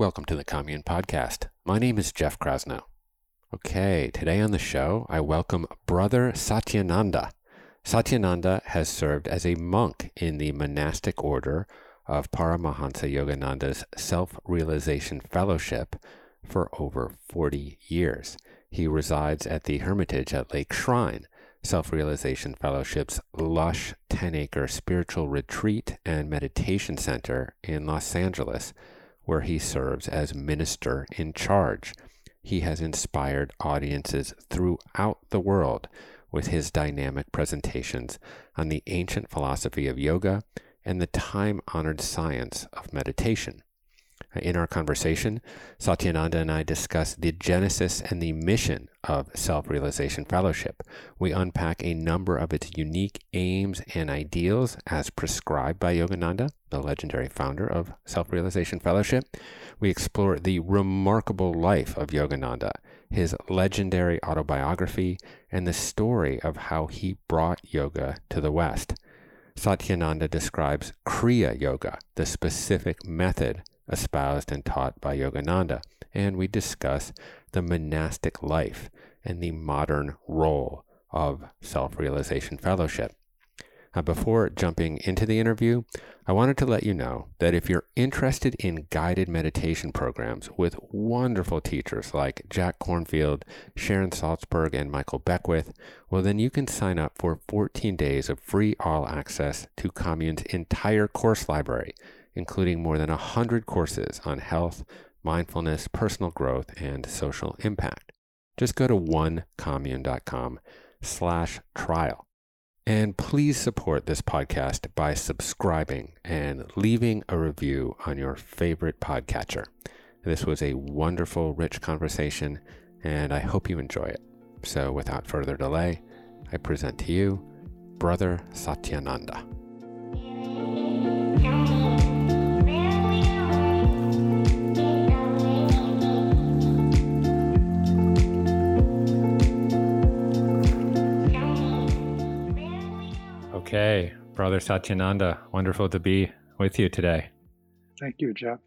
Welcome to the Commune Podcast. My name is Jeff Krasno. Okay, today on the show, I welcome Brother Satyananda. Satyananda has served as a monk in the monastic order of Paramahansa Yogananda's Self Realization Fellowship for over 40 years. He resides at the Hermitage at Lake Shrine, Self Realization Fellowship's lush 10 acre spiritual retreat and meditation center in Los Angeles, where he serves as minister in charge. He has inspired audiences throughout the world with his dynamic presentations on the ancient philosophy of yoga and the time honored science of meditation. Uh, in our conversation, Satyananda and I discuss the genesis and the mission of Self Realization Fellowship. We unpack a number of its unique aims and ideals as prescribed by Yogananda, the legendary founder of Self Realization Fellowship. We explore the remarkable life of Yogananda, his legendary autobiography, and the story of how he brought yoga to the West. Satyananda describes Kriya Yoga, the specific method espoused and taught by Yogananda, and we discuss the monastic life and the modern role of Self Realization Fellowship. Now, before jumping into the interview, I wanted to let you know that if you're interested in guided meditation programs with wonderful teachers like Jack Kornfield, Sharon Salzberg, and Michael Beckwith, well, then you can sign up for 14 days of free all access to Commune's entire course library, including more than 100 courses on health, mindfulness, personal growth, and social impact. Just go to onecommune.com slash trial. And please support this podcast by subscribing and leaving a review on your favorite podcatcher. This was a wonderful, rich conversation, and I hope you enjoy it. So, without further delay, I present to you Brother Satyananda. Okay, Brother Satyananda, wonderful to be with you today. Thank you, Jeff.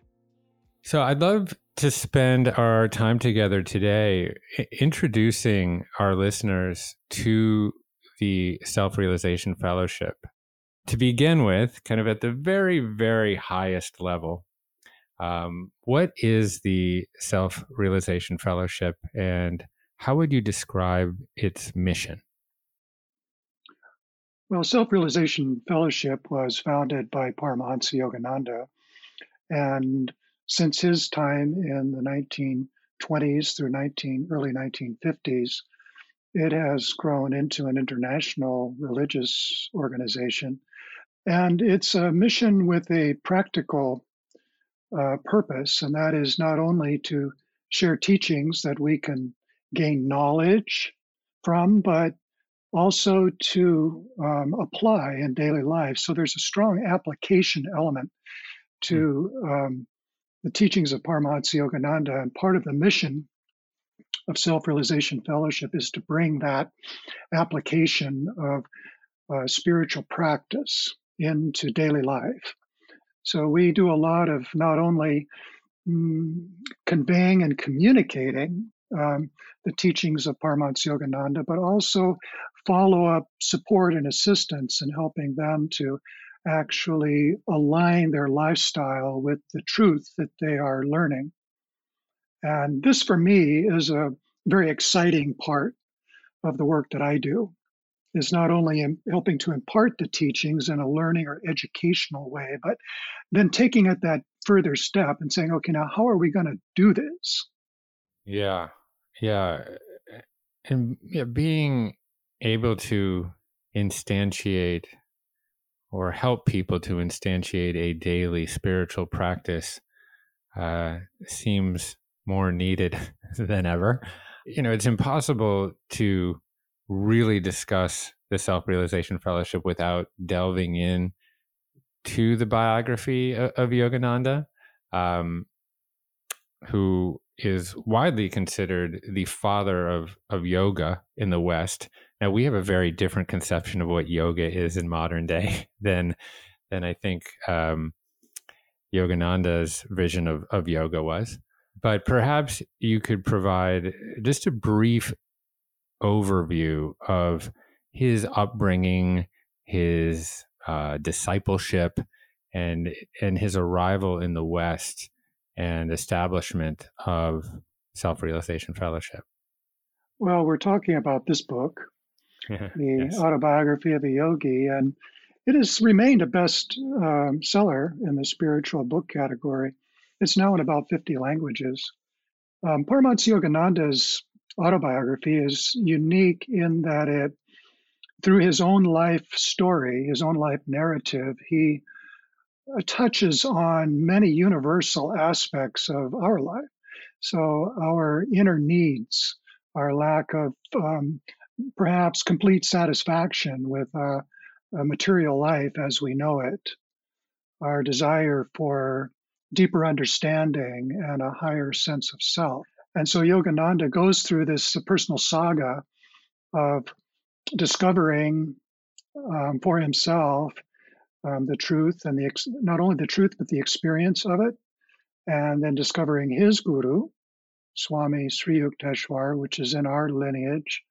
So, I'd love to spend our time together today introducing our listeners to the Self Realization Fellowship. To begin with, kind of at the very, very highest level, um, what is the Self Realization Fellowship and how would you describe its mission? Well, Self Realization Fellowship was founded by Paramahansa Yogananda. And since his time in the 1920s through 19, early 1950s, it has grown into an international religious organization. And it's a mission with a practical uh, purpose, and that is not only to share teachings that we can gain knowledge from, but also to um, apply in daily life. So there's a strong application element to um, the teachings of Paramahansa Yogananda, and part of the mission of Self Realization Fellowship is to bring that application of uh, spiritual practice into daily life. So we do a lot of not only mm, conveying and communicating um, the teachings of Paramahansa Yogananda, but also follow up support and assistance in helping them to actually align their lifestyle with the truth that they are learning. And this, for me, is a very exciting part of the work that I do. Is not only in helping to impart the teachings in a learning or educational way, but then taking it that further step and saying, okay, now how are we going to do this? Yeah, yeah, and yeah, being able to instantiate or help people to instantiate a daily spiritual practice uh, seems more needed than ever. You know, it's impossible to really discuss the Self Realization Fellowship without delving in to the biography of, Yogananda, um, who is widely considered the father of, of yoga in the West. Now we have a very different conception of what yoga is in modern day than than I think um, Yogananda's vision of, of yoga was. But perhaps you could provide just a brief overview of his upbringing, his uh, discipleship, and and his arrival in the West and establishment of Self Realization Fellowship. Well, we're talking about this book, the yes. autobiography of a yogi, and it has remained a best um, seller in the spiritual book category. It's now in about 50 languages. Um, Paramahansa Yogananda's autobiography is unique in that it, through his own life story, his own life narrative, he uh, touches on many universal aspects of our life. So, our inner needs, our lack of um, perhaps complete satisfaction with uh, a material life as we know it, our desire for deeper understanding and a higher sense of self. And so Yogananda goes through this personal saga of discovering um, for himself um, the truth and the ex- not only the truth but the experience of it, and then discovering his guru, Swami Sri Yukteswar, which is in our lineage,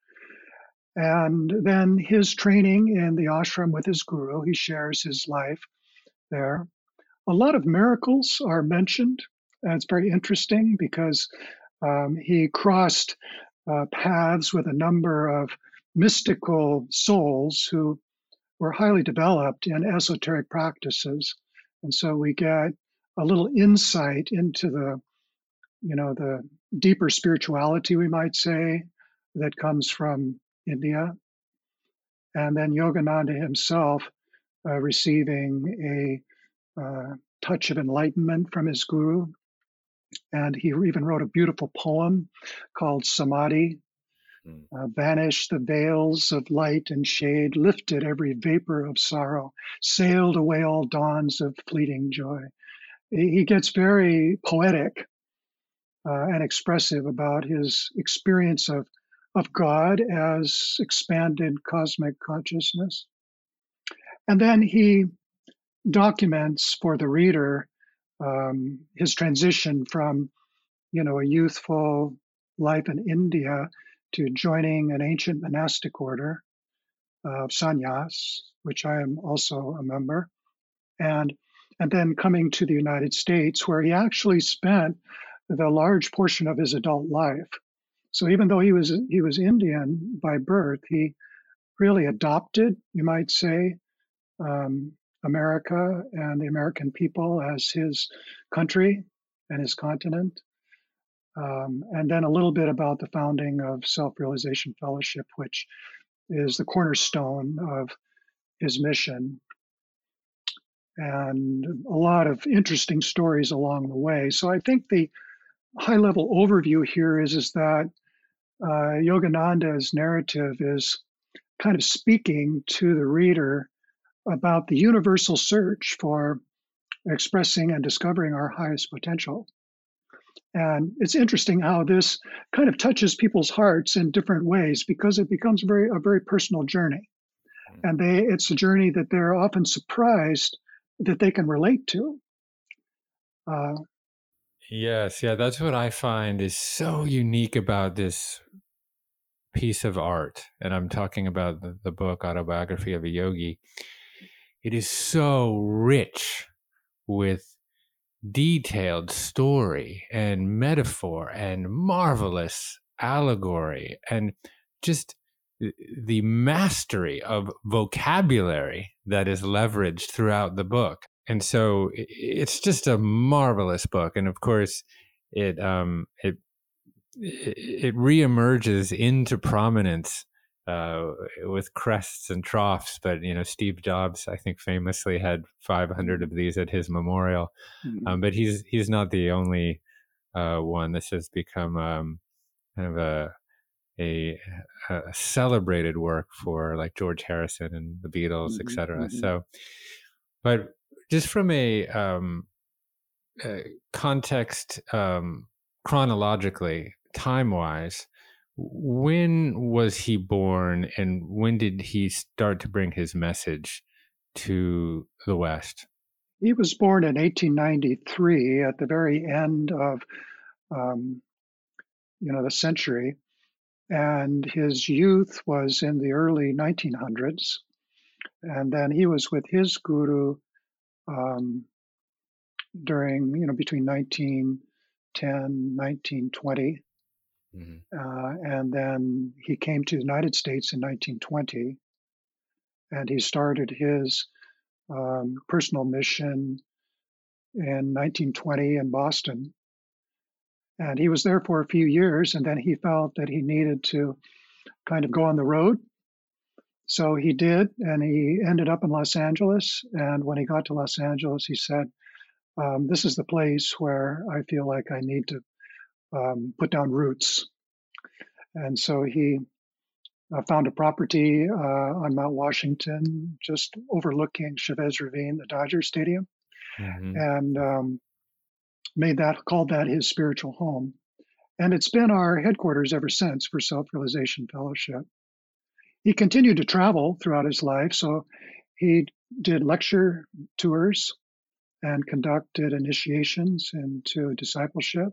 and then his training in the ashram with his guru. He shares his life there. A lot of miracles are mentioned, and it's very interesting because um, he crossed uh, paths with a number of mystical souls who were highly developed in esoteric practices. And so we get a little insight into the, you know, the deeper spirituality, we might say, that comes from India. And then Yogananda himself uh, receiving a uh, touch of enlightenment from his guru. And he even wrote a beautiful poem called Samadhi, mm. uh, vanished the veils of light and shade, lifted every vapor of sorrow, sailed away all dawns of fleeting joy. He gets very poetic uh, and expressive about his experience of, of God as expanded cosmic consciousness. And then he documents for the reader um, his transition from, you know, a youthful life in India to joining an ancient monastic order of sannyas, which I am also a member, and and then coming to the United States, where he actually spent the large portion of his adult life. So even though he was he was Indian by birth, he really adopted, you might say, um, America and the American people as his country and his continent. Um, and then a little bit about the founding of Self Realization Fellowship, which is the cornerstone of his mission. And a lot of interesting stories along the way. So I think the high level overview here is, is that uh, Yogananda's narrative is kind of speaking to the reader about the universal search for expressing and discovering our highest potential. And it's interesting how this kind of touches people's hearts in different ways because it becomes very a very personal journey. Mm. And they it's a journey that they're often surprised that they can relate to. Uh, yes, yeah, that's what I find is so unique about this piece of art. And I'm talking about the, the book Autobiography of a Yogi. It is so rich with detailed story and metaphor and marvelous allegory and just the mastery of vocabulary that is leveraged throughout the book. And so it's just a marvelous book. And of course, it um, it it reemerges into prominence uh, with crests and troughs. But you know, Steve Jobs, I think, famously had 500 of these at his memorial. Mm-hmm. Um, but he's he's not the only uh, one. This has become um, kind of a, a, a celebrated work for like George Harrison and the Beatles, mm-hmm. etc. Mm-hmm. So, but just from a, um, a context um, chronologically, time wise, when was he born and when did he start to bring his message to the West? He was born in 1893 at the very end of, um, you know, the century, and his youth was in the early 1900s, and then he was with his guru um, during, you know, between 1910, 1920 Mm-hmm. Uh, and then he came to the United States in 1920, and he started his um, personal mission in 1920 in Boston. And he was there for a few years, and then he felt that he needed to kind of go on the road. So he did, and he ended up in Los Angeles. And when he got to Los Angeles, he said, um, This is the place where I feel like I need to um, put down roots. And so he uh, found a property uh, on Mount Washington, just overlooking Chavez Ravine, the Dodger Stadium, mm-hmm. and um, made that called that his spiritual home. And it's been our headquarters ever since for Self Realization Fellowship. He continued to travel throughout his life, so he did lecture tours and conducted initiations into discipleship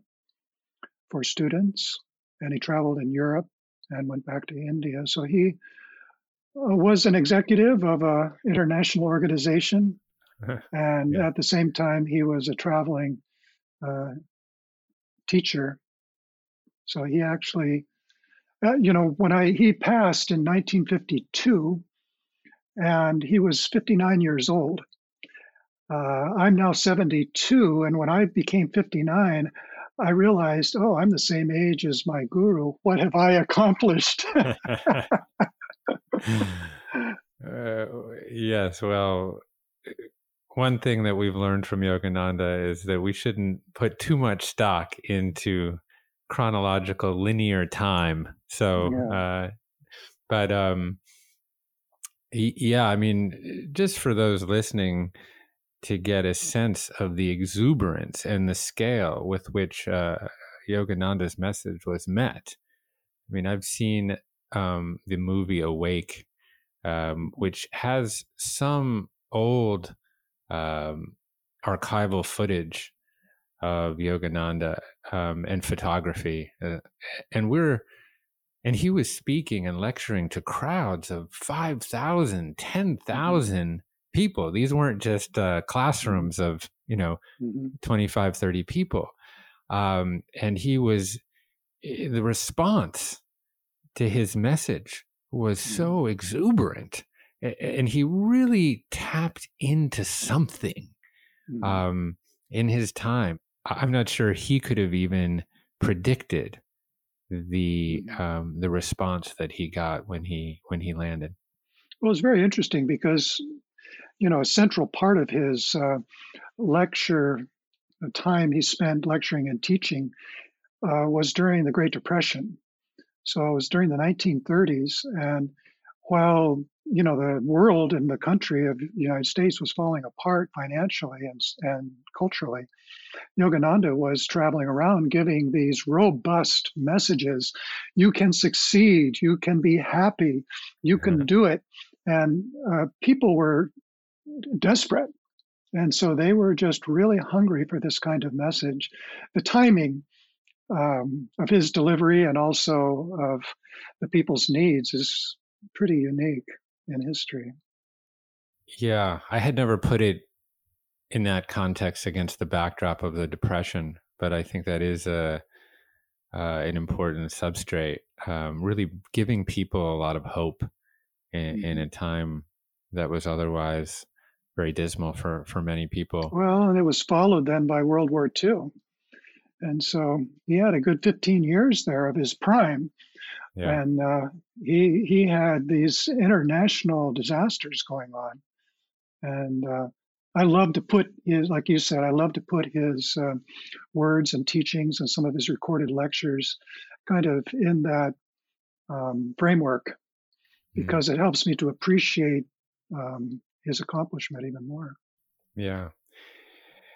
for students, and he traveled in Europe and went back to India. So he uh, was an executive of an international organization, and yeah. at the same time, he was a traveling uh, teacher. So he actually, uh, you know, when I he passed in 1952, and he was 59 years old. Uh, I'm now 72, and when I became 59, I realized, oh, I'm the same age as my guru. What have I accomplished? uh, yes, well, one thing that we've learned from Yogananda is that we shouldn't put too much stock into chronological linear time. So, yeah. uh, but um, yeah, I mean, just for those listening, to get a sense of the exuberance and the scale with which uh, Yogananda's message was met. I mean, I've seen um, the movie Awake, um, which has some old um, archival footage of Yogananda um, and photography, uh, and we're and he was speaking and lecturing to crowds of 5,000, 10,000 people. These weren't just uh, mm-hmm. classrooms of, you know, mm-hmm. 25, 30 people. Um, and he was, the response to his message was mm-hmm. so exuberant. And he really tapped into something mm-hmm. um, in his time. I'm not sure he could have even predicted the mm-hmm. um, the response that he got when he when he landed. Well, it's very interesting because you know, a central part of his uh, lecture the time he spent lecturing and teaching uh, was during the Great Depression. So it was during the 1930s. And while you know the world and the country of the United States was falling apart financially and and culturally, Yogananda was traveling around giving these robust messages. You can succeed. You can be happy. You can do it. And uh, people were desperate. And so they were just really hungry for this kind of message. The timing um, of his delivery and also of the people's needs is pretty unique in history. Yeah, I had never put it in that context against the backdrop of the depression, but I think that is a uh, an important substrate. Um, really giving people a lot of hope in, mm-hmm. in, a time that was otherwise very dismal for for many people. Well, and it was followed then by World War II, and so he had a good 15 years there of his prime. Yeah. And uh, he he had these international disasters going on, and uh, I love to put his, like you said, I love to put his uh, words and teachings and some of his recorded lectures kind of in that um, framework mm-hmm. because mm-hmm. it helps me to appreciate um, his accomplishment even more. Yeah.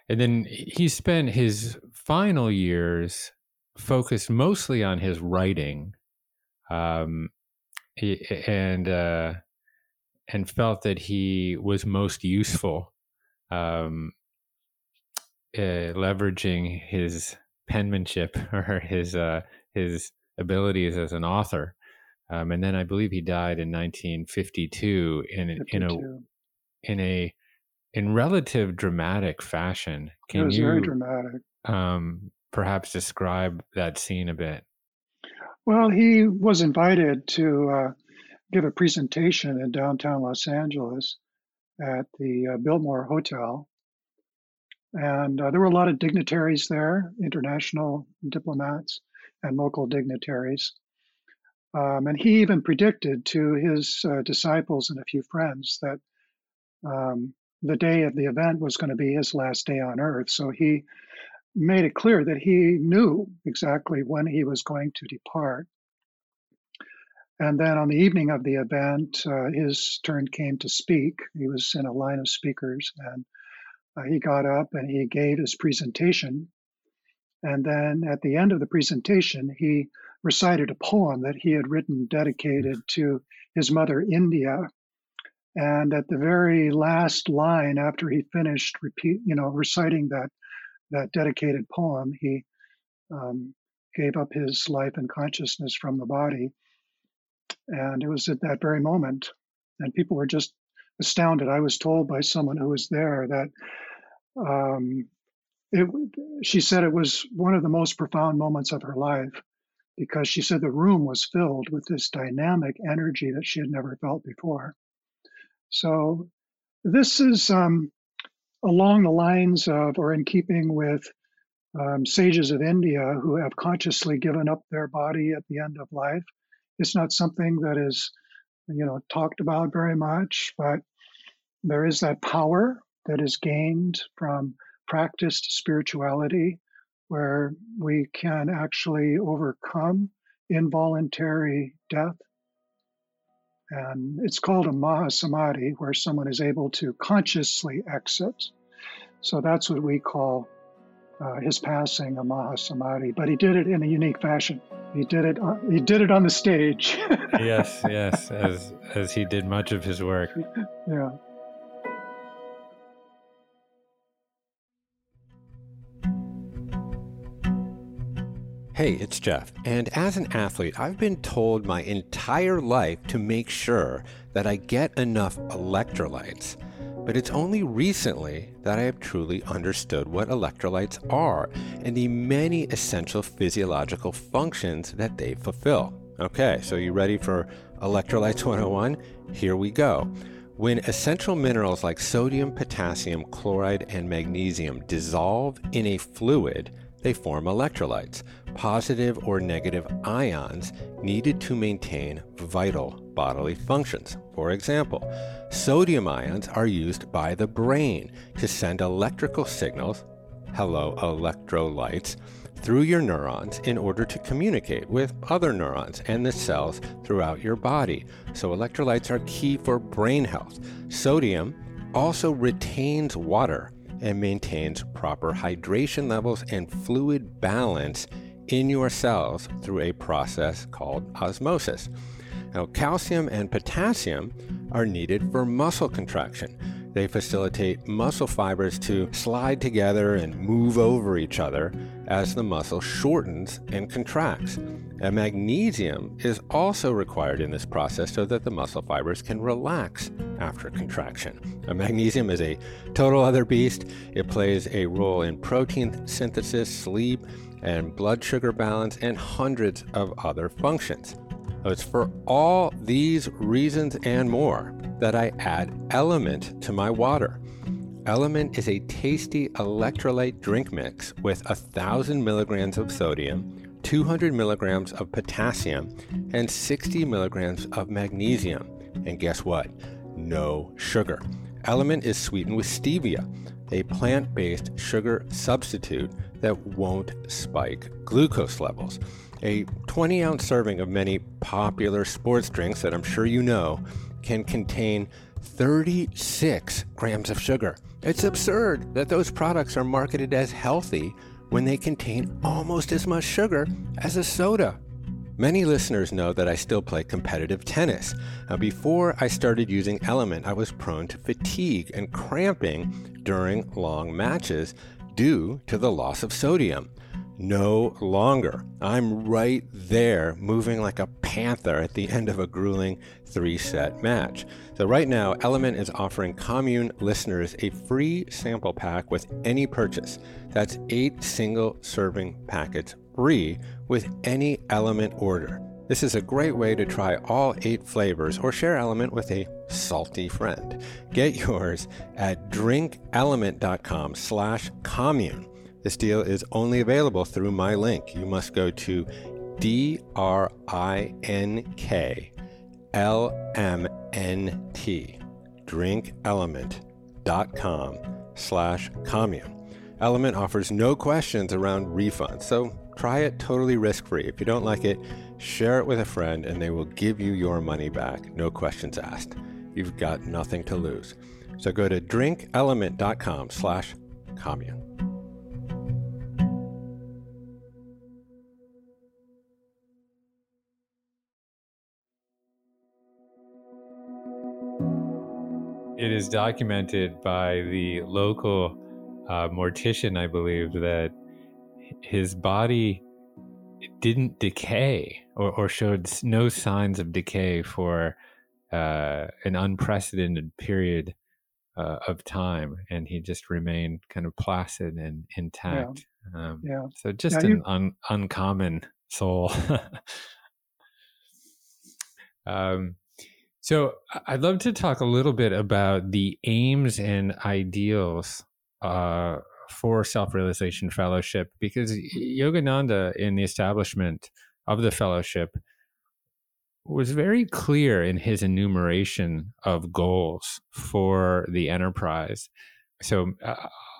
And then he spent his final years focused mostly on his writing. Um, and, uh, and felt that he was most useful um, uh, leveraging his penmanship or his uh, his abilities as an author. Um, and then I believe he died in 1952 in 52. in a in a in relative dramatic fashion. Can it was you, very dramatic. Um, perhaps describe that scene a bit. Well, he was invited to uh, give a presentation in downtown Los Angeles, at the uh, Biltmore Hotel. And uh, there were a lot of dignitaries there, international diplomats and local dignitaries. Um, and he even predicted to his uh, disciples and a few friends that um, the day of the event was going to be his last day on earth. So he made it clear that he knew exactly when he was going to depart. And then on the evening of the event, uh, his turn came to speak. He was in a line of speakers and uh, he got up and he gave his presentation. And then at the end of the presentation, he recited a poem that he had written dedicated to his mother, India. And at the very last line, after he finished repeat, you know, reciting that that dedicated poem, he um, gave up his life and consciousness from the body. And it was at that very moment, and people were just astounded. I was told by someone who was there that um, it, she said it was one of the most profound moments of her life because she said the room was filled with this dynamic energy that she had never felt before. So, this is um, along the lines of, or in keeping with um, sages of India who have consciously given up their body at the end of life it's not something that is, you know, talked about very much, but there is that power that is gained from practiced spirituality where we can actually overcome involuntary death. And it's called a Mahasamadhi, where someone is able to consciously exit. So that's what we call uh, his passing a Mahasamadhi, but he did it in a unique fashion. He did it. On, he did it on the stage. yes, yes, as as he did much of his work. Yeah. Hey, it's Jeff, and as an athlete, I've been told my entire life to make sure that I get enough electrolytes. But it's only recently that I have truly understood what electrolytes are and the many essential physiological functions that they fulfill. Okay, so you ready for Electrolytes 101? Here we go. When essential minerals like sodium, potassium, chloride, and magnesium dissolve in a fluid, they form electrolytes, positive or negative ions needed to maintain vital bodily functions. For example, Sodium ions are used by the brain to send electrical signals, hello electrolytes, through your neurons in order to communicate with other neurons and the cells throughout your body. So, electrolytes are key for brain health. Sodium also retains water and maintains proper hydration levels and fluid balance in your cells through a process called osmosis. Now, calcium and potassium are needed for muscle contraction. They facilitate muscle fibers to slide together and move over each other as the muscle shortens and contracts. And magnesium is also required in this process so that the muscle fibers can relax after contraction. And magnesium is a total other beast. It plays a role in protein synthesis, sleep, and blood sugar balance, and hundreds of other functions. It's for all these reasons and more that I add Element to my water. Element is a tasty electrolyte drink mix with 1,000 milligrams of sodium, 200 milligrams of potassium, and 60 milligrams of magnesium. And guess what? No sugar. Element is sweetened with stevia, a plant based sugar substitute that won't spike glucose levels. A 20 ounce serving of many popular sports drinks that I'm sure you know can contain 36 grams of sugar. It's absurd that those products are marketed as healthy when they contain almost as much sugar as a soda. Many listeners know that I still play competitive tennis. Now, before I started using Element, I was prone to fatigue and cramping during long matches due to the loss of sodium no longer. I'm right there, moving like a panther at the end of a grueling three set match. So, right now, Element is offering Commune listeners a free sample pack with any purchase. That's eight single serving packets free with any Element order. This is a great way to try all eight flavors or share Element with a salty friend. Get yours at drinkelement.com slash commune. This deal is only available through my link. You must go to D R I N K L M N T, drinkelement.com slash commune. Element offers no questions around refunds, so try it totally risk free. If you don't like it, share it with a friend and they will give you your money back, no questions asked. You've got nothing to lose. So go to drinkelement.com slash commune. It is documented by the local uh, mortician, I believe, that his body didn't decay or, or showed no signs of decay for uh, an unprecedented period uh, of time, and he just remained kind of placid and intact. Yeah. Um, yeah. So just Yeah, an you- un- uncommon soul. um, so I'd love to talk a little bit about the aims and ideals uh, for self-realization fellowship because Yogananda in the establishment of the fellowship was very clear in his enumeration of goals for the enterprise. So uh,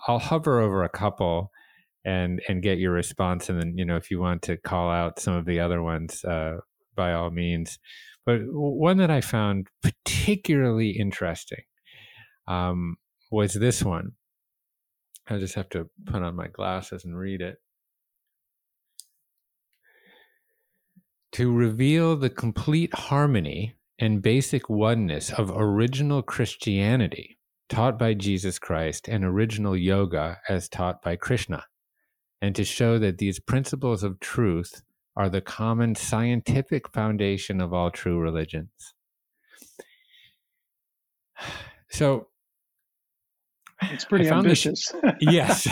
I'll hover over a couple and and get your response, and then you know if you want to call out some of the other ones, uh, by all means. But one that I found particularly interesting um, was this one. I just have to put on my glasses and read it. To reveal the complete harmony and basic oneness of original Christianity taught by Jesus Christ and original yoga as taught by Krishna, and to show that these principles of truth are the common scientific foundation of all true religions. So, It's pretty found this- ambitious. yes.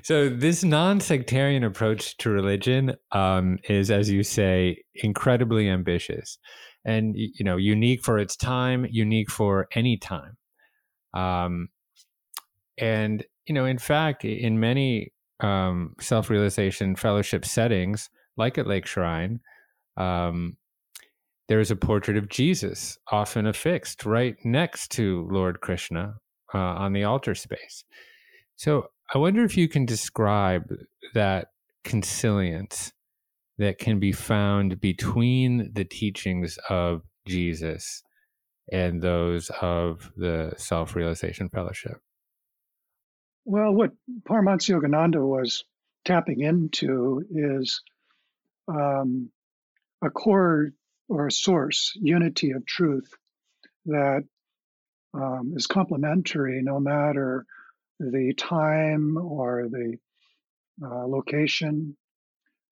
so this non-sectarian approach to religion um, is, as you say, incredibly ambitious, and you know, unique for its time, unique for any time. Um, and you know, in fact, in many um, self-realization fellowship settings, like at Lake Shrine, um, there is a portrait of Jesus, often affixed right next to Lord Krishna uh, on the altar space. So I wonder if you can describe that consilience that can be found between the teachings of Jesus and those of the Self Realization Fellowship. Well, what Paramahansa Yogananda was tapping into is um, a core or a source, unity of truth that um, is complementary no matter the time or the uh, location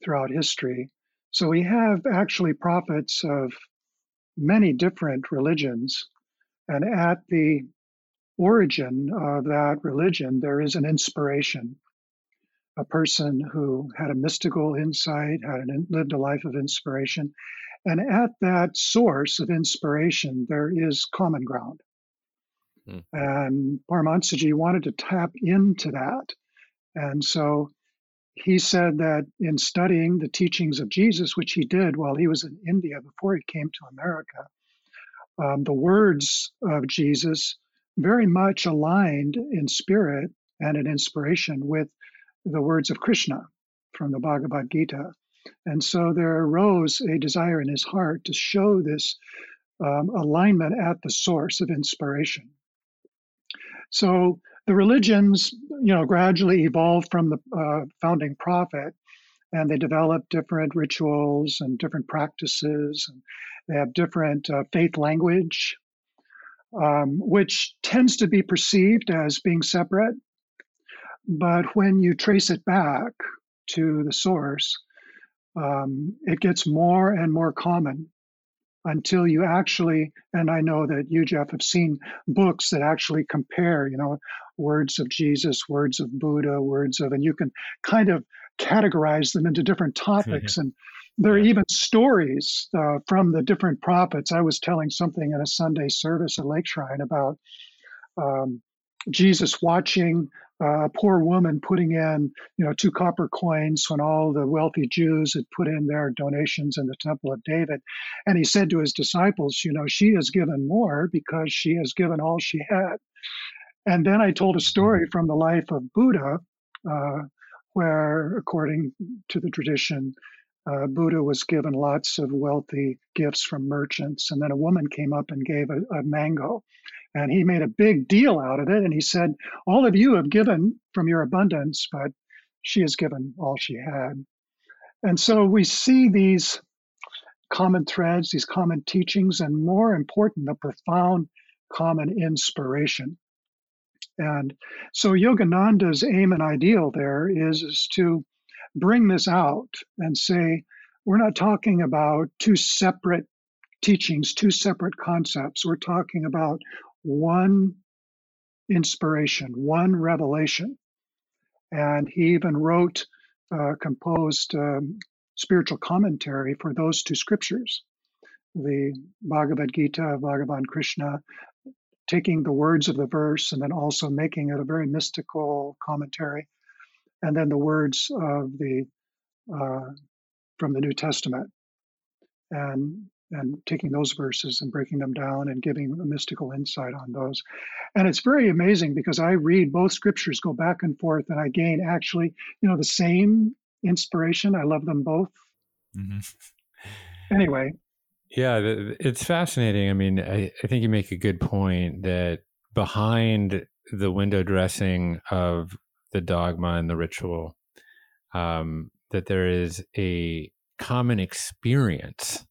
throughout history. So we have actually prophets of many different religions, and at the origin of that religion, there is an inspiration. A person who had a mystical insight, had an, lived a life of inspiration, and at that source of inspiration, there is common ground. Mm. And Paramahansaji wanted to tap into that. And so he said that in studying the teachings of Jesus, which he did while he was in India before he came to America, um, the words of Jesus very much aligned in spirit and in inspiration with the words of Krishna from the Bhagavad Gita. And so there arose a desire in his heart to show this um, alignment at the source of inspiration. So the religions, you know, gradually evolved from the uh, founding prophet, and they developed different rituals and different practices, and they have different uh, faith language, um, which tends to be perceived as being separate. But when you trace it back to the source, um, it gets more and more common until you actually, and I know that you, Jeff, have seen books that actually compare, you know, words of Jesus, words of Buddha, words of, and you can kind of categorize them into different topics. and there are even stories uh, from the different prophets. I was telling something in a Sunday service at Lake Shrine about um, Jesus watching a poor woman putting in, you know, two copper coins when all the wealthy Jews had put in their donations in the Temple of David. And he said to his disciples, you know, she has given more because she has given all she had. And then I told a story from the life of Buddha, uh, where, according to the tradition, uh, Buddha was given lots of wealthy gifts from merchants. And then a woman came up and gave a, a mango. And he made a big deal out of it. And he said, All of you have given from your abundance, but she has given all she had. And so we see these common threads, these common teachings, and more important, the profound common inspiration. And so Yogananda's aim and ideal there is, is to bring this out and say, we're not talking about two separate teachings, two separate concepts. We're talking about one inspiration, one revelation. And he even wrote, uh, composed um, spiritual commentary for those two scriptures the Bhagavad Gita, Bhagavan Krishna, taking the words of the verse and then also making it a very mystical commentary, and then the words of the uh, from the New Testament, and and taking those verses and breaking them down and giving a mystical insight on those. And it's very amazing because I read both scriptures, go back and forth, and I gain actually, you know, the same inspiration. I love them both. Mm-hmm. Anyway. Yeah, it's fascinating. I mean, I, I think you make a good point that behind the window dressing of the dogma and the ritual, um, that there is a common experience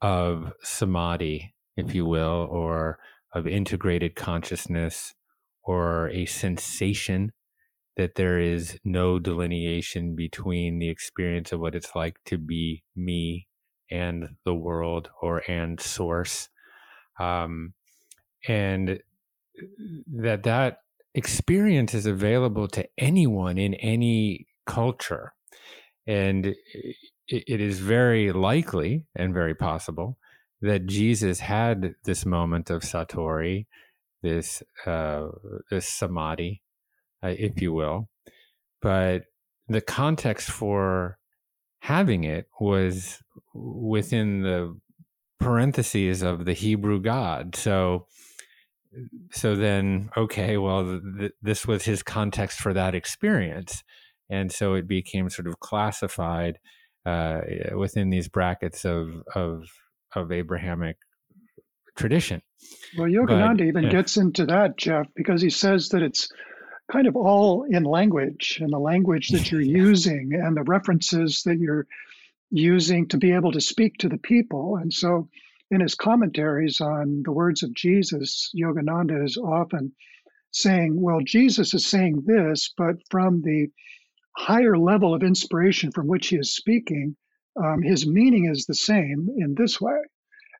of samadhi, if you will, or of integrated consciousness, or a sensation that there is no delineation between the experience of what it's like to be me and the world or and source. Um, and that that experience is available to anyone in any culture and it is very likely and very possible that Jesus had this moment of satori, this uh, this samadhi, uh, if you will, but the context for having it was within the parentheses of the Hebrew God. So so then, okay, well, th- this was his context for that experience. And so it became sort of classified uh, within these brackets of, of, of Abrahamic tradition. Well, Yogananda even yeah. gets into that, Jeff, because he says that it's kind of all in language and the language that you're using and the references that you're using to be able to speak to the people. And so in his commentaries on the words of Jesus, Yogananda is often saying, well, Jesus is saying this, but from the higher level of inspiration from which he is speaking, um, his meaning is the same in this way.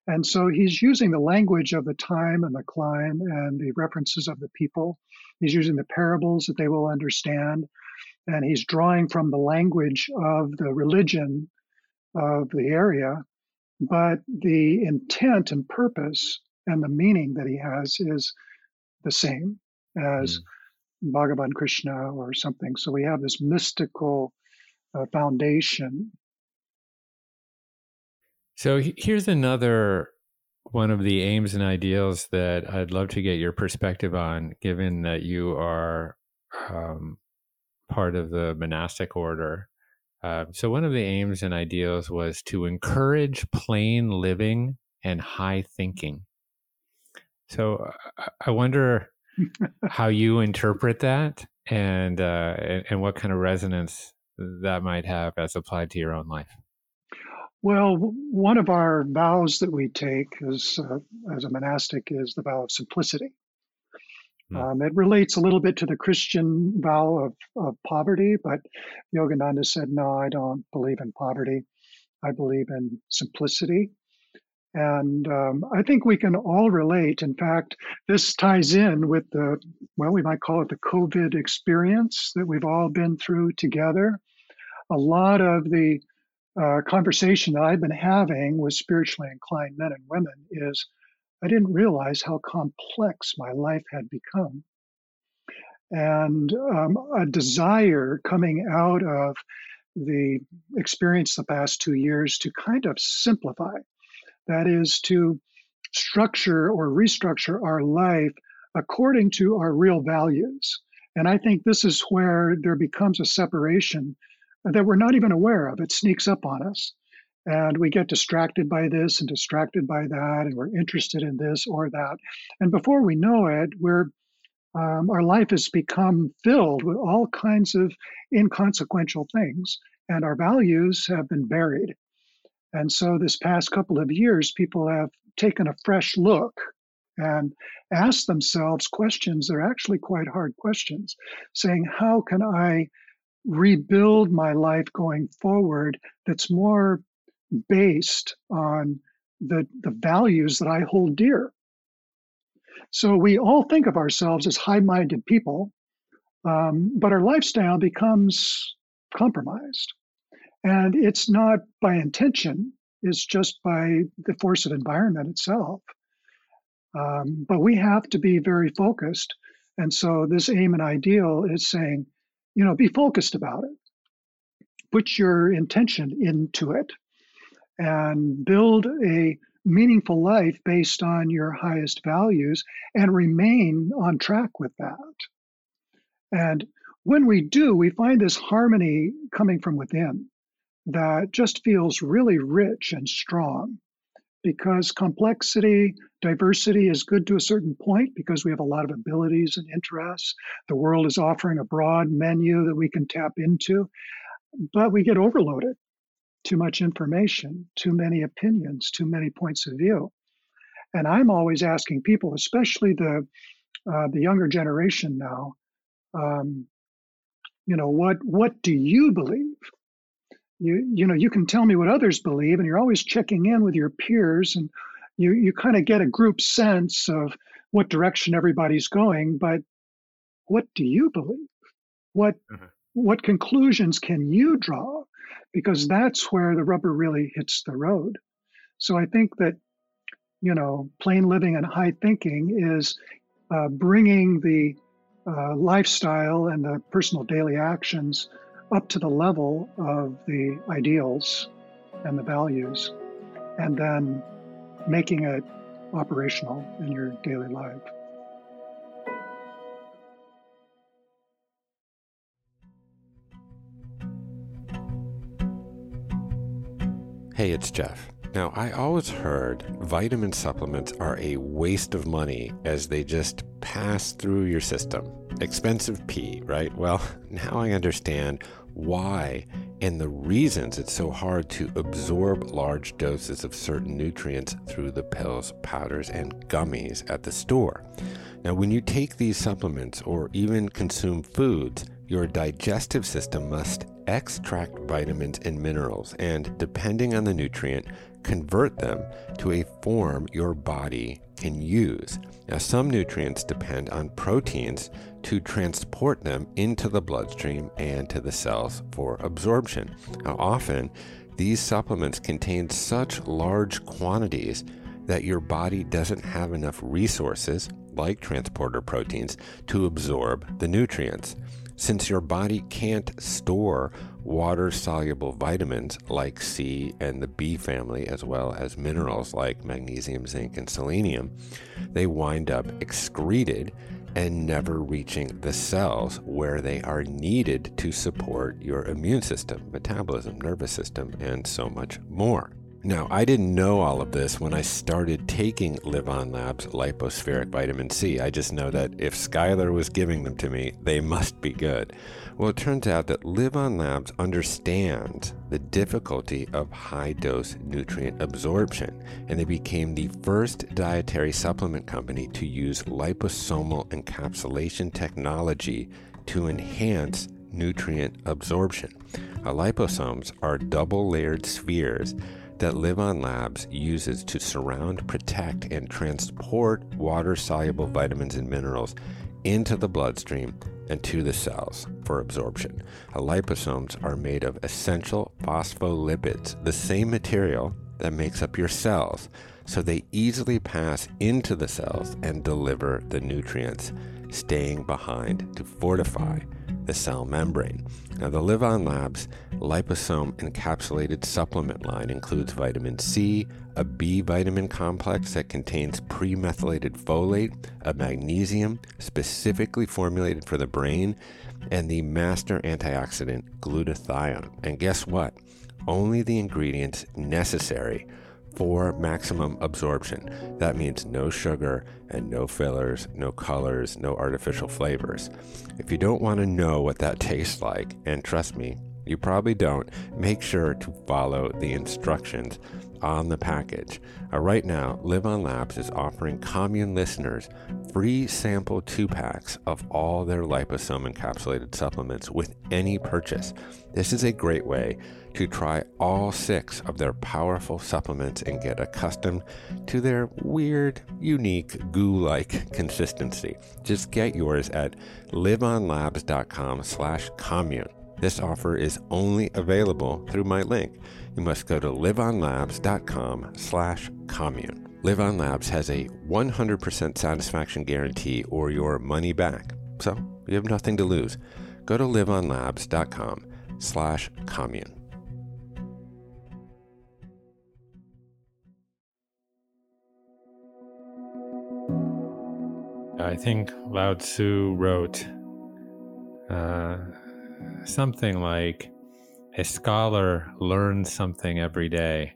And so he's using the language of the time and the clime and the references of the people. He's using the parables that they will understand. And he's drawing from the language of the religion of the area but the intent and purpose and the meaning that he has is the same as mm. Bhagavan Krishna or something. So we have this mystical uh, foundation. So here's another one of the aims and ideals that I'd love to get your perspective on, given that you are um, part of the monastic order. Uh, so, one of the aims and ideals was to encourage plain living and high thinking. So, uh, I wonder how you interpret that and, uh, and, and what kind of resonance that might have as applied to your own life. Well, one of our vows that we take as uh, as a monastic is the vow of simplicity. Hmm. Um, it relates a little bit to the Christian vow of, of poverty, but Yogananda said, no, I don't believe in poverty. I believe in simplicity. And um, I think we can all relate. In fact, this ties in with the, well, we might call it the COVID experience that we've all been through together. A lot of the uh, conversation that I've been having with spiritually inclined men and women is I didn't realize how complex my life had become. And um, a desire coming out of the experience the past two years to kind of simplify. That is, to structure or restructure our life according to our real values. And I think this is where there becomes a separation that we're not even aware of. It sneaks up on us. And we get distracted by this and distracted by that, and we're interested in this or that. And before we know it, we're um, our life has become filled with all kinds of inconsequential things, and our values have been buried. And so, this past couple of years, people have taken a fresh look and asked themselves questions that are actually quite hard questions, saying, How can I rebuild my life going forward that's more based on the, the values that I hold dear. So we all think of ourselves as high minded people, um, but our lifestyle becomes compromised. And it's not by intention, it's just by the force of environment itself. Um, but we have to be very focused. And so this aim and ideal is saying, you know, be focused about it. Put your intention into it and build a meaningful life based on your highest values and remain on track with that. And when we do, we find this harmony coming from within that just feels really rich and strong because complexity, diversity is good to a certain point because we have a lot of abilities and interests. The world is offering a broad menu that we can tap into, but we get overloaded too much information, too many opinions, too many points of view. And I'm always asking people, especially the uh, the younger generation now, um, you know, what what do you believe? You you know, you can tell me what others believe, and you're always checking in with your peers, and you you kind of get a group sense of what direction everybody's going. But what do you believe? What mm-hmm. what conclusions can you draw? Because that's where the rubber really hits the road. So I think that, you know, plain living and high thinking is uh, bringing the uh, lifestyle and the personal daily actions up to the level of the ideals and the values, and then making it operational in your daily life. Hey, it's Jeff. Now, I always heard vitamin supplements are a waste of money as they just pass through your system. Expensive pee, right? Well, now I understand why and the reasons it's so hard to absorb large doses of certain nutrients through the pills, powders, and gummies at the store. Now, when you take these supplements or even consume foods, your digestive system must extract vitamins and minerals and, depending on the nutrient, convert them to a form your body can use. Now, some nutrients depend on proteins to transport them into the bloodstream and to the cells for absorption. Now, often, these supplements contain such large quantities that your body doesn't have enough resources, like transporter proteins, to absorb the nutrients. Since your body can't store water soluble vitamins like C and the B family, as well as minerals like magnesium, zinc, and selenium, they wind up excreted and never reaching the cells where they are needed to support your immune system, metabolism, nervous system, and so much more. Now, I didn't know all of this when I started taking LivOn Labs Lypo-Spheric vitamin C. I just know that if Skylar was giving them to me, they must be good. Well, it turns out that LivOn Labs understands the difficulty of high dose nutrient absorption, and they became the first dietary supplement company to use liposomal encapsulation technology to enhance nutrient absorption. Liposomes are double layered spheres that LivOn Labs uses to surround, protect, and transport water soluble vitamins and minerals into the bloodstream and to the cells for absorption. Uh, liposomes are made of essential phospholipids, the same material that makes up your cells, so they easily pass into the cells and deliver the nutrients, staying behind to fortify the cell membrane. Now, the LivOn Labs liposome encapsulated supplement line includes vitamin C, a B vitamin complex that contains premethylated folate, a magnesium specifically formulated for the brain, and the master antioxidant glutathione. And guess what? Only the ingredients necessary for maximum absorption. That means no sugar and no fillers, no colors, no artificial flavors. If you don't want to know what that tastes like, and trust me, you probably don't, make sure to follow the instructions on the package. Uh, right now, LivOn Labs is offering commune listeners free sample two packs of all their liposome encapsulated supplements with any purchase. This is a great way to try all six of their powerful supplements and get accustomed to their weird, unique, goo like consistency. Just get yours at livonlabs.com slash commune. This offer is only available through my link. You must go to livonlabs.com slash commune. LivOn Labs has a 100% satisfaction guarantee or your money back. So you have nothing to lose. Go to livonlabs.com slash commune. I think Lao Tzu wrote uh, something like a scholar learns something every day.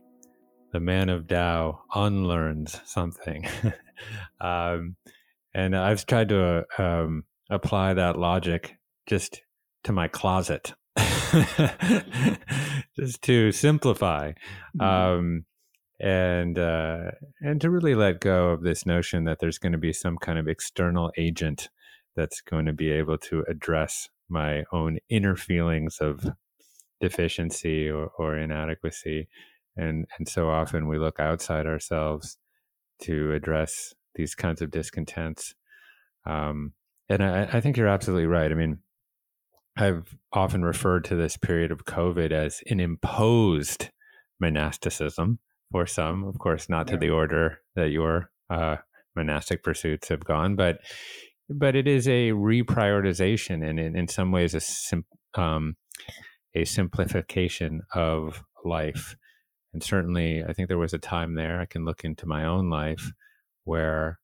The man of Tao unlearns something. um, and I've tried to uh, um, apply that logic just to my closet, just to simplify. Mm-hmm. Um, and uh, and to really let go of this notion that there's going to be some kind of external agent that's going to be able to address my own inner feelings of deficiency or, or inadequacy and and so often we look outside ourselves to address these kinds of discontents um, and I, I think you're absolutely right. I mean i've often referred to this period of covid as an imposed monasticism for some of course not to the order that your uh, monastic pursuits have gone but but it is a reprioritization and in, in some ways a um, a simplification of life. And certainly, I think there was a time there. I can look into my own life where,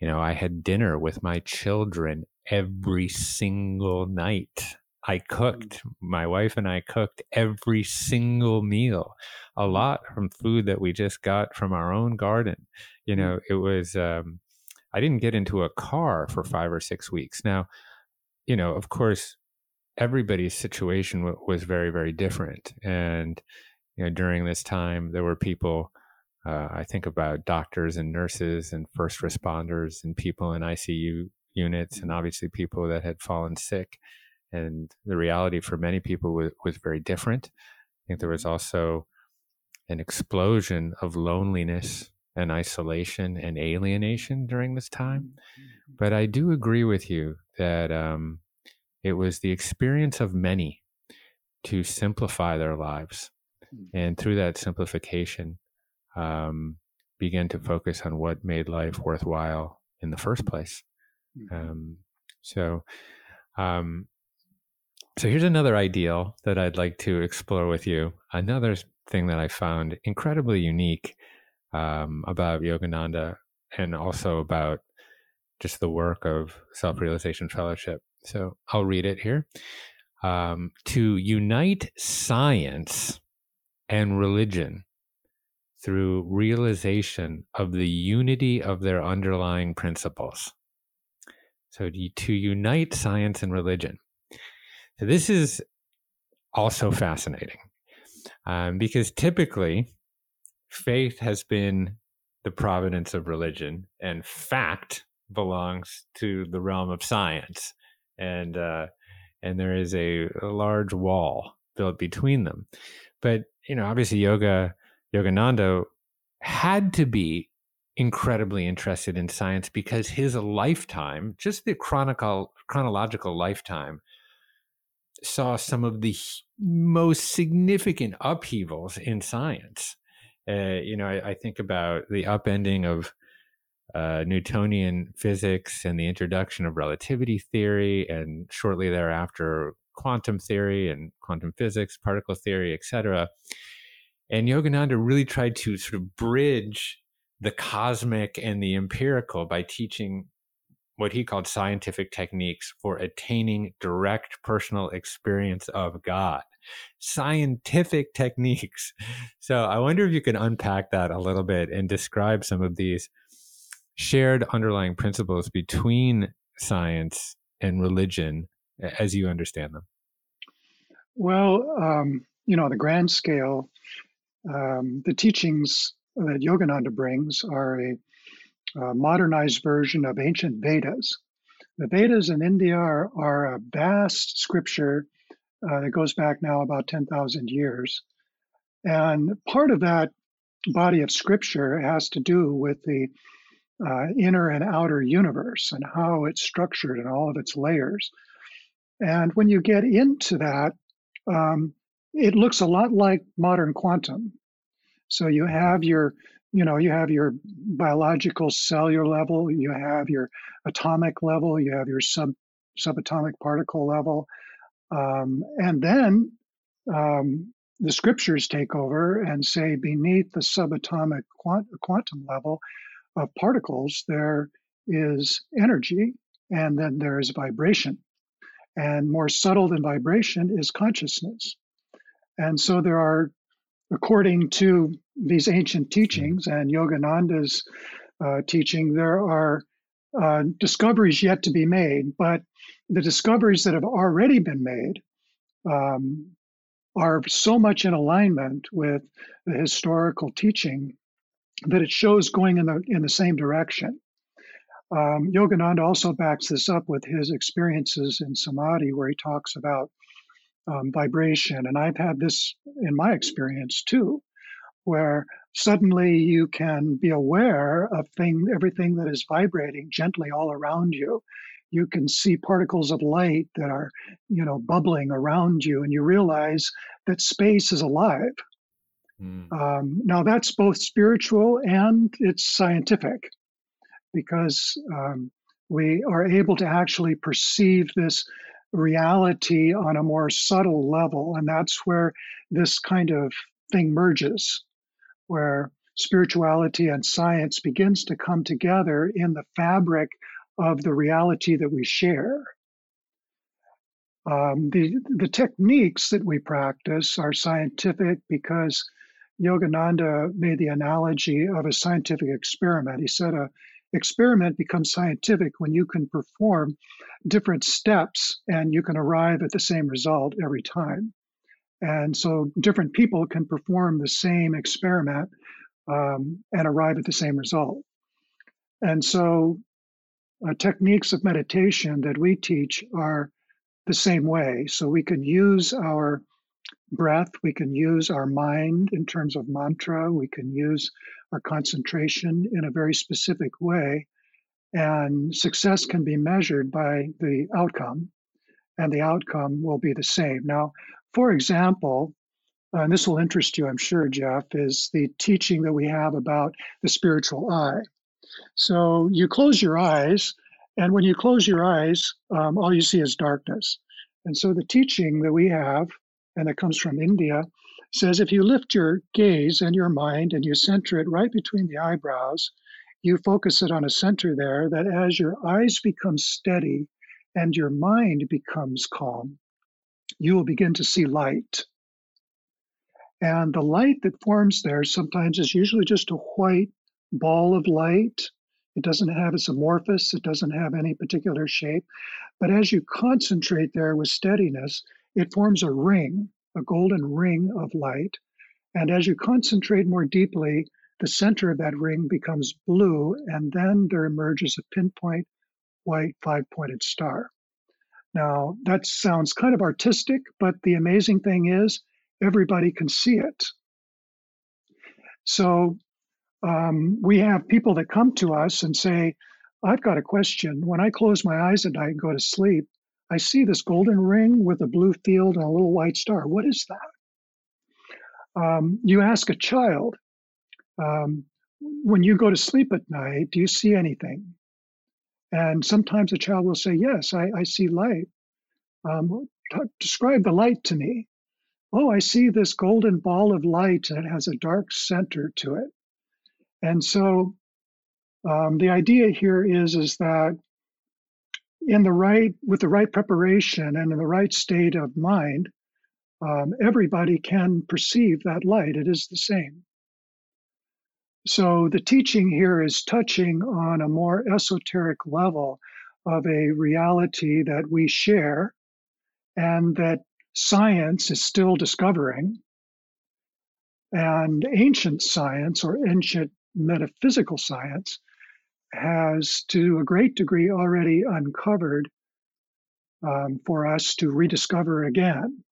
you know, I had dinner with my children every single night. I cooked. Mm. My wife and I cooked every single meal, a mm. lot from food that we just got from our own garden. You mm. know, it was, um, I didn't get into a car for five or six weeks. Now, you know, of course, everybody's situation w- was very, very different. And, you know, during this time, there were people, uh, I think about doctors and nurses and first responders and people in ICU units, and obviously people that had fallen sick. And the reality for many people was, was very different. I think there was also an explosion of loneliness and isolation and alienation during this time. But I do agree with you that um, it was the experience of many to simplify their lives. And through that simplification, um, begin to focus on what made life worthwhile in the first place. Um, so, um, so here's another ideal that I'd like to explore with you. Another thing that I found incredibly unique um, about Yogananda and also about just the work of Self Realization Fellowship. So I'll read it here. Um, to unite science and religion through realization of the unity of their underlying principles. So to unite science and religion. So this is also fascinating um, because typically faith has been the providence of religion and fact belongs to the realm of science and uh, and there is a, a, large wall built between them. But you know obviously yoga yogananda had to be incredibly interested in science because his lifetime just the chronicle, chronological lifetime saw some of the most significant upheavals in science. Uh, you know, I, I, think about the upending of uh, Newtonian physics and the introduction of relativity theory, and shortly thereafter, quantum theory and quantum physics, particle theory, etc. And Yogananda really tried to sort of bridge the cosmic and the empirical by teaching what he called scientific techniques for attaining direct personal experience of God scientific techniques. So I wonder if you can unpack that a little bit and describe some of these shared underlying principles between science and religion as you understand them. Well, um, you know, on the grand scale, um, the teachings that Yogananda brings are a, a, modernized version of ancient Vedas. The Vedas in India are, are a vast scripture uh, that goes back now about 10,000 years. And part of that body of scripture has to do with the uh, inner and outer universe and how it's structured and all of its layers. And when you get into that, um, it looks a lot like modern quantum. So you have your, you know, you have your biological cellular level, you have your atomic level, you have your sub subatomic particle level, um, and then um, the scriptures take over and say beneath the subatomic quant- quantum level of particles, there is energy and then there is vibration. And more subtle than vibration is consciousness. And so there are, according to these ancient teachings and Yogananda's uh, teaching, there are uh, discoveries yet to be made, but the discoveries that have already been made um, are so much in alignment with the historical teaching that it shows going in the in the same direction. Um, Yogananda also backs this up with his experiences in samadhi, where he talks about um, vibration, and I've had this in my experience too, where suddenly you can be aware of thing everything that is vibrating gently all around you. You can see particles of light that are you know bubbling around you and you realize that space is alive mm. um, now that's both spiritual and it's scientific because um, we are able to actually perceive this reality on a more subtle level and that's where this kind of thing merges where spirituality and science begins to come together in the fabric of the reality that we share. Um, the, the techniques that we practice are scientific because Yogananda made the analogy of a scientific experiment. He said a experiment becomes scientific when you can perform different steps and you can arrive at the same result every time. And so different people can perform the same experiment um, and arrive at the same result. And so uh, techniques of meditation that we teach are the same way. So we can use our breath, we can use our mind in terms of mantra, we can use our concentration in a very specific way. And success can be measured by the outcome, and the outcome will be the same. Now, for example, and this will interest you, I'm sure, Jeff, is the teaching that we have about the spiritual eye. So you close your eyes, and when you close your eyes, um, all you see is darkness. And so the teaching that we have, and it comes from India, says if you lift your gaze and your mind and you center it right between the eyebrows, you focus it on a center there, that as your eyes become steady and your mind becomes calm, you will begin to see light. And the light that forms there sometimes is usually just a white ball of light. It doesn't have, it's amorphous, it doesn't have any particular shape. But as you concentrate there with steadiness, it forms a ring, a golden ring of light. And as you concentrate more deeply, the center of that ring becomes blue, and then there emerges a pinpoint white five pointed star. Now, that sounds kind of artistic, but the amazing thing is everybody can see it. So um, we have people that come to us and say, I've got a question. When I close my eyes at night and go to sleep, I see this golden ring with a blue field and a little white star. What is that? Um, you ask a child, um, when you go to sleep at night, do you see anything? And sometimes a child will say, Yes, I, I see light. Um, t- describe the light to me. Oh, I see this golden ball of light and it has a dark center to it. And so um, the idea here is, is that in the right, with the right preparation and in the right state of mind, um, everybody can perceive that light. It is the same. So the teaching here is touching on a more esoteric level of a reality that we share and that science is still discovering. And ancient science or ancient metaphysical science has, to a great degree, already uncovered um, for us to rediscover again.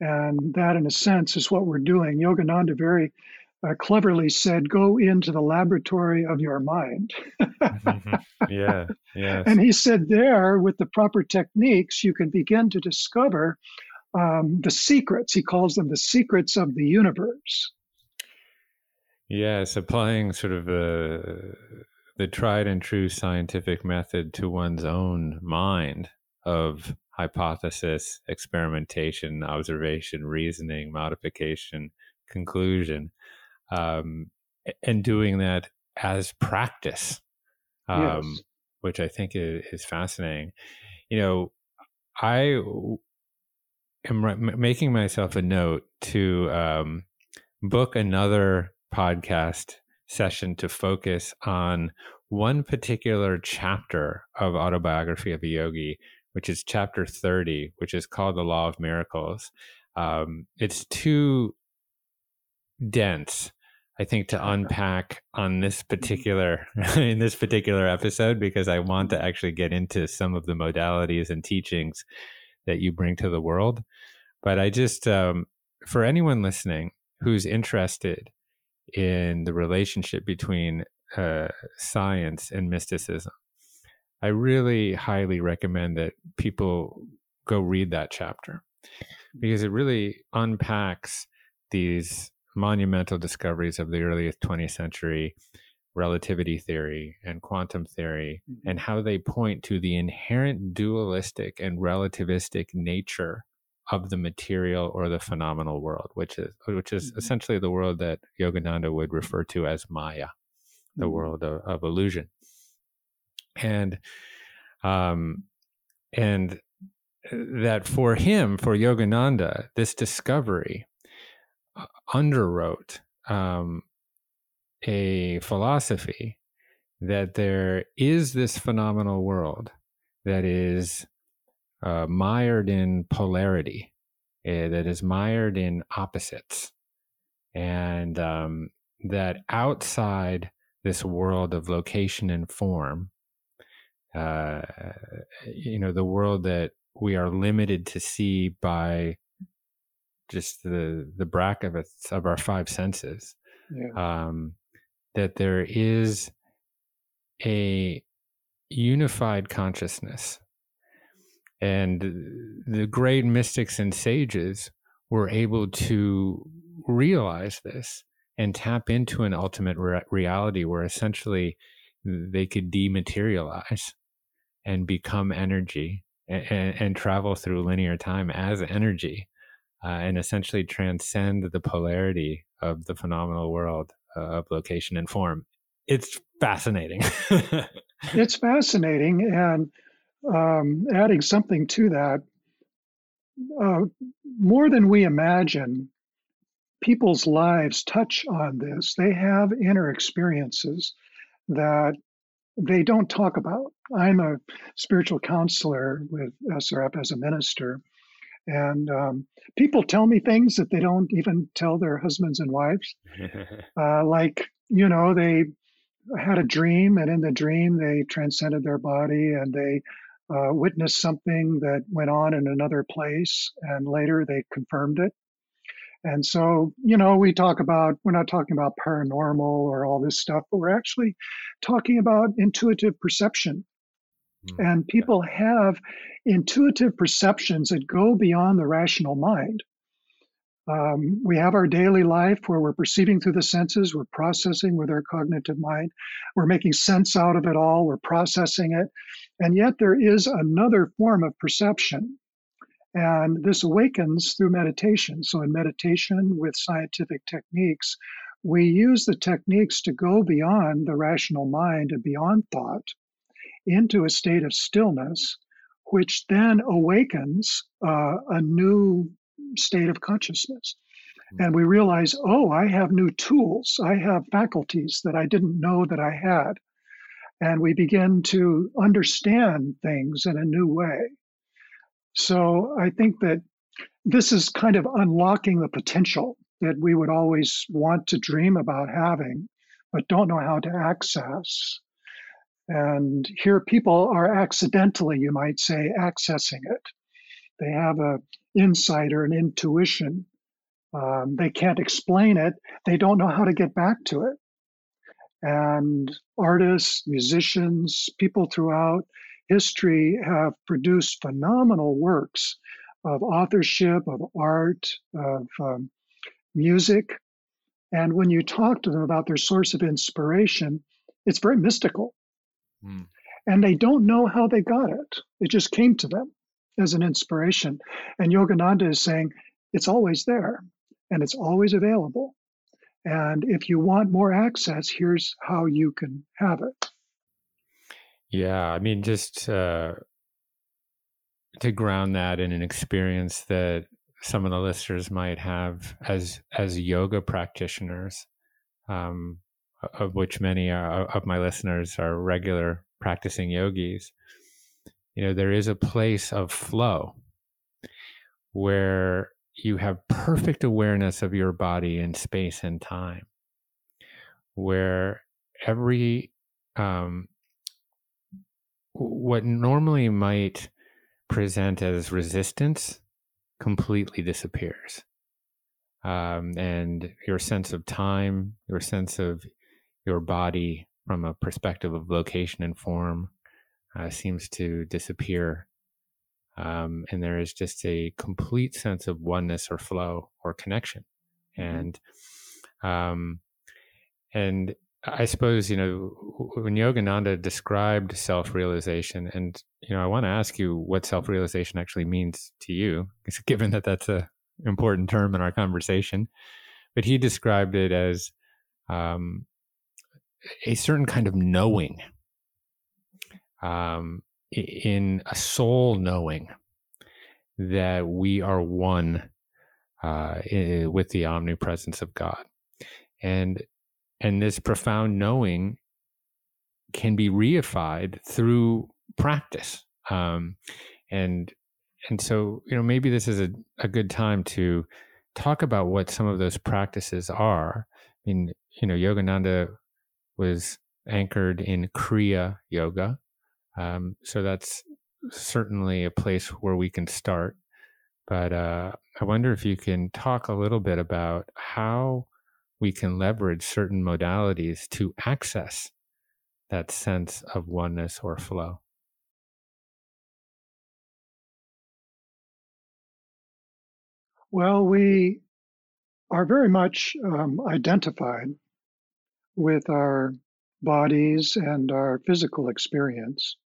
And that, in a sense, is what we're doing. Yogananda very uh, cleverly said, Go into the laboratory of your mind. mm-hmm. Yeah, yeah. And he said, There, with the proper techniques, you can begin to discover um, the secrets. He calls them the secrets of the universe. Yes, applying sort of a, the tried and true scientific method to one's own mind of hypothesis, experimentation, observation, reasoning, modification, conclusion, um, and doing that as practice, um, yes. which I think is, is, fascinating. You know, I am making myself a note to um, book another podcast session to focus on one particular chapter of autobiography of a yogi which is chapter 30 which is called the law of miracles. Um, it's too dense i think to unpack on this particular in this particular episode because i want to actually get into some of the modalities and teachings that you bring to the world. But i just um, for anyone listening who's interested in the relationship between uh, science and mysticism. I really highly recommend that people go read that chapter because it really unpacks these monumental discoveries of the earliest 20th century relativity theory and quantum theory mm-hmm. and how they point to the inherent dualistic and relativistic nature of the material or the phenomenal world, which is which is mm-hmm. essentially the world that Yogananda would refer to as Maya, the mm-hmm. world of, of, illusion. And um and that for him, for Yogananda, this discovery uh, underwrote um, a philosophy that there is this phenomenal world that is uh, mired in polarity, uh, that is mired in opposites, and um, that outside this world of location and form, uh, you know, the world that we are limited to see by just the the brackets of our five senses. Yeah. Um, that there is a unified consciousness, and the great mystics and sages were able to realize this and tap into an ultimate re- reality where essentially they could dematerialize and become energy and, and travel through linear time as energy uh, and essentially transcend the polarity of the phenomenal world uh, of location and form. It's fascinating. it's fascinating. And um, adding something to that, uh, more than we imagine, people's lives touch on this. They have inner experiences that they don't talk about. I'm a spiritual counselor with SRF as a minister, and um, people tell me things that they don't even tell their husbands and wives. uh, like, you know, they had a dream, and in the dream, they transcended their body and they uh, witnessed something that went on in another place, and later they confirmed it. And so, you know, we talk about, we're not talking about paranormal or all this stuff, but we're actually talking about intuitive perception. Mm-hmm. And people have intuitive perceptions that go beyond the rational mind. Um, we have our daily life where we're perceiving through the senses, we're processing with our cognitive mind, we're making sense out of it all, we're processing it. And yet there is another form of perception and this awakens through meditation. So, in meditation with scientific techniques, we use the techniques to go beyond the rational mind and beyond thought into a state of stillness, which then awakens uh, a new state of consciousness. Hmm. And we realize, oh, I have new tools, I have faculties that I didn't know that I had. And we begin to understand things in a new way. So I think that this is kind of unlocking the potential that we would always want to dream about having, but don't know how to access. And here people are accidentally, you might say, accessing it. They have a insight or an intuition. Um, they can't explain it. They don't know how to get back to it. And artists, musicians, people throughout history have produced phenomenal works of authorship, of art, of um, music. And when you talk to them about their source of inspiration, it's very mystical. Mm. And they don't know how they got it. It just came to them as an inspiration. And Yogananda is saying it's always there and it's always available. And if you want more access, here's how you can have it. Yeah, I mean, just uh, to ground that in an experience that some of the listeners might have as as yoga practitioners, um, of which many are, of my listeners are regular practicing yogis. You know, there is a place of flow where you have perfect awareness of your body in space and time, where every um, what normally might present as resistance completely disappears. Um, and your sense of time, your sense of your body from a perspective of location and form uh, seems to disappear. Um, and there is just a complete sense of oneness or flow or connection. Mm-hmm. And, um, and I suppose, you know, when Yogananda described self realization, and, you know, I want to ask you what self realization actually means to you, given that that's an important term in our conversation. But he described it as um, a certain kind of knowing, um, in a soul knowing that we are one uh, with the omnipresence of God, and and this profound knowing can be reified through practice. Um, and and so you know maybe this is a, a good time to talk about what some of those practices are. I mean, you know, Yogananda was anchored in Kriya Yoga, um, so that's certainly a place where we can start. But uh, I wonder if you can talk a little bit about how we can leverage certain modalities to access that sense of oneness or flow. Well, we are very much um, identified with our bodies and our physical experience.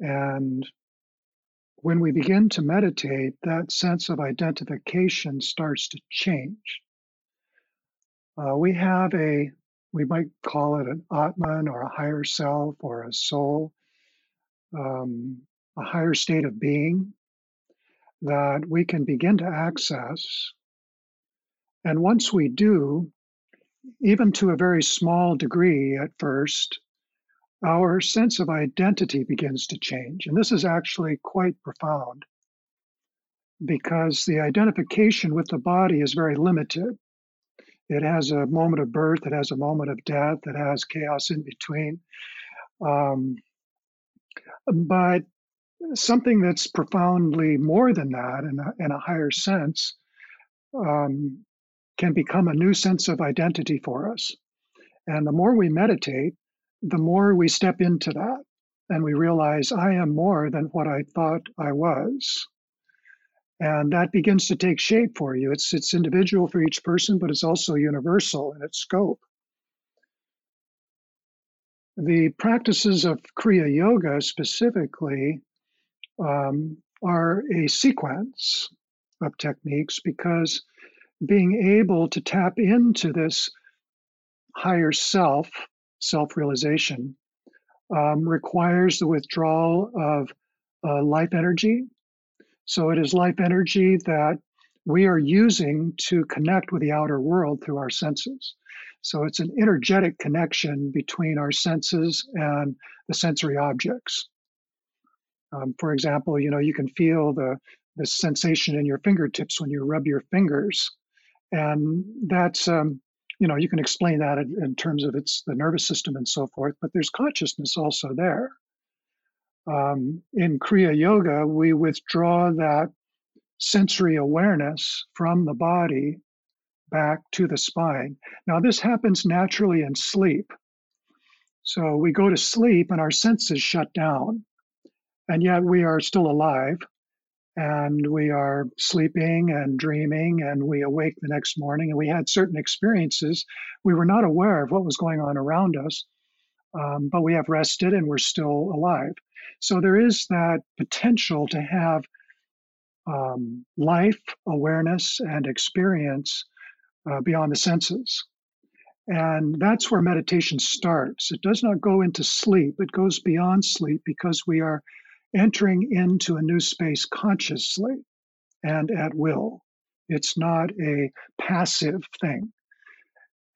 And when we begin to meditate, that sense of identification starts to change. Uh, we have a, we might call it an Atman or a higher self or a soul, um, a higher state of being that we can begin to access. And once we do, even to a very small degree at first, our sense of identity begins to change. And this is actually quite profound because the identification with the body is very limited. It has a moment of birth, it has a moment of death, it has chaos in between. Um, but something that's profoundly more than that in a, in a higher sense um, can become a new sense of identity for us. And the more we meditate, the more we step into that and we realize I am more than what I thought I was. And that begins to take shape for you. It's, it's individual for each person, but it's also universal in its scope. The practices of Kriya Yoga specifically um, are a sequence of techniques because being able to tap into this higher self, self realization, um, requires the withdrawal of uh, life energy. So it is life energy that we are using to connect with the outer world through our senses. So it's an energetic connection between our senses and the sensory objects. Um, for example, you know, you can feel the, the sensation in your fingertips when you rub your fingers. And that's, um, you know, you can explain that in, in, terms of it's the nervous system and so forth, but there's consciousness also there. Um, in Kriya Yoga, we withdraw that sensory awareness from the body back to the spine. Now, this happens naturally in sleep. So we go to sleep and our senses shut down and yet we are still alive and we are sleeping and dreaming and we awake the next morning and we had certain experiences. We were not aware of what was going on around us um, but we have rested and we're still alive. So there is that potential to have um, life awareness and experience uh, beyond the senses. And that's where meditation starts. It does not go into sleep. It goes beyond sleep because we are entering into a new space consciously and at will. It's not a passive thing.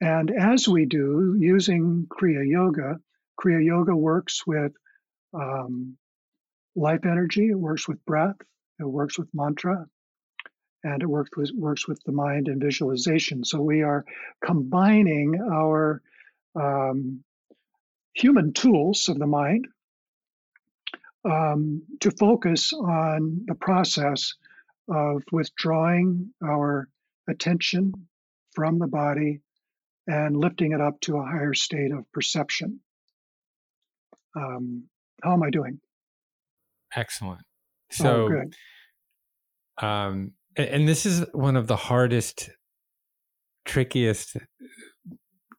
And as we do using Kriya Yoga, Kriya Yoga works with um, life energy, it works with breath, it works with mantra, and it works with, works with the mind and visualization. So we are combining our um, human tools of the mind um, to focus on the process of withdrawing our attention from the body and lifting it up to a higher state of perception. Um, how am I doing? Excellent. So, oh, good. Um, and this is one of the hardest, trickiest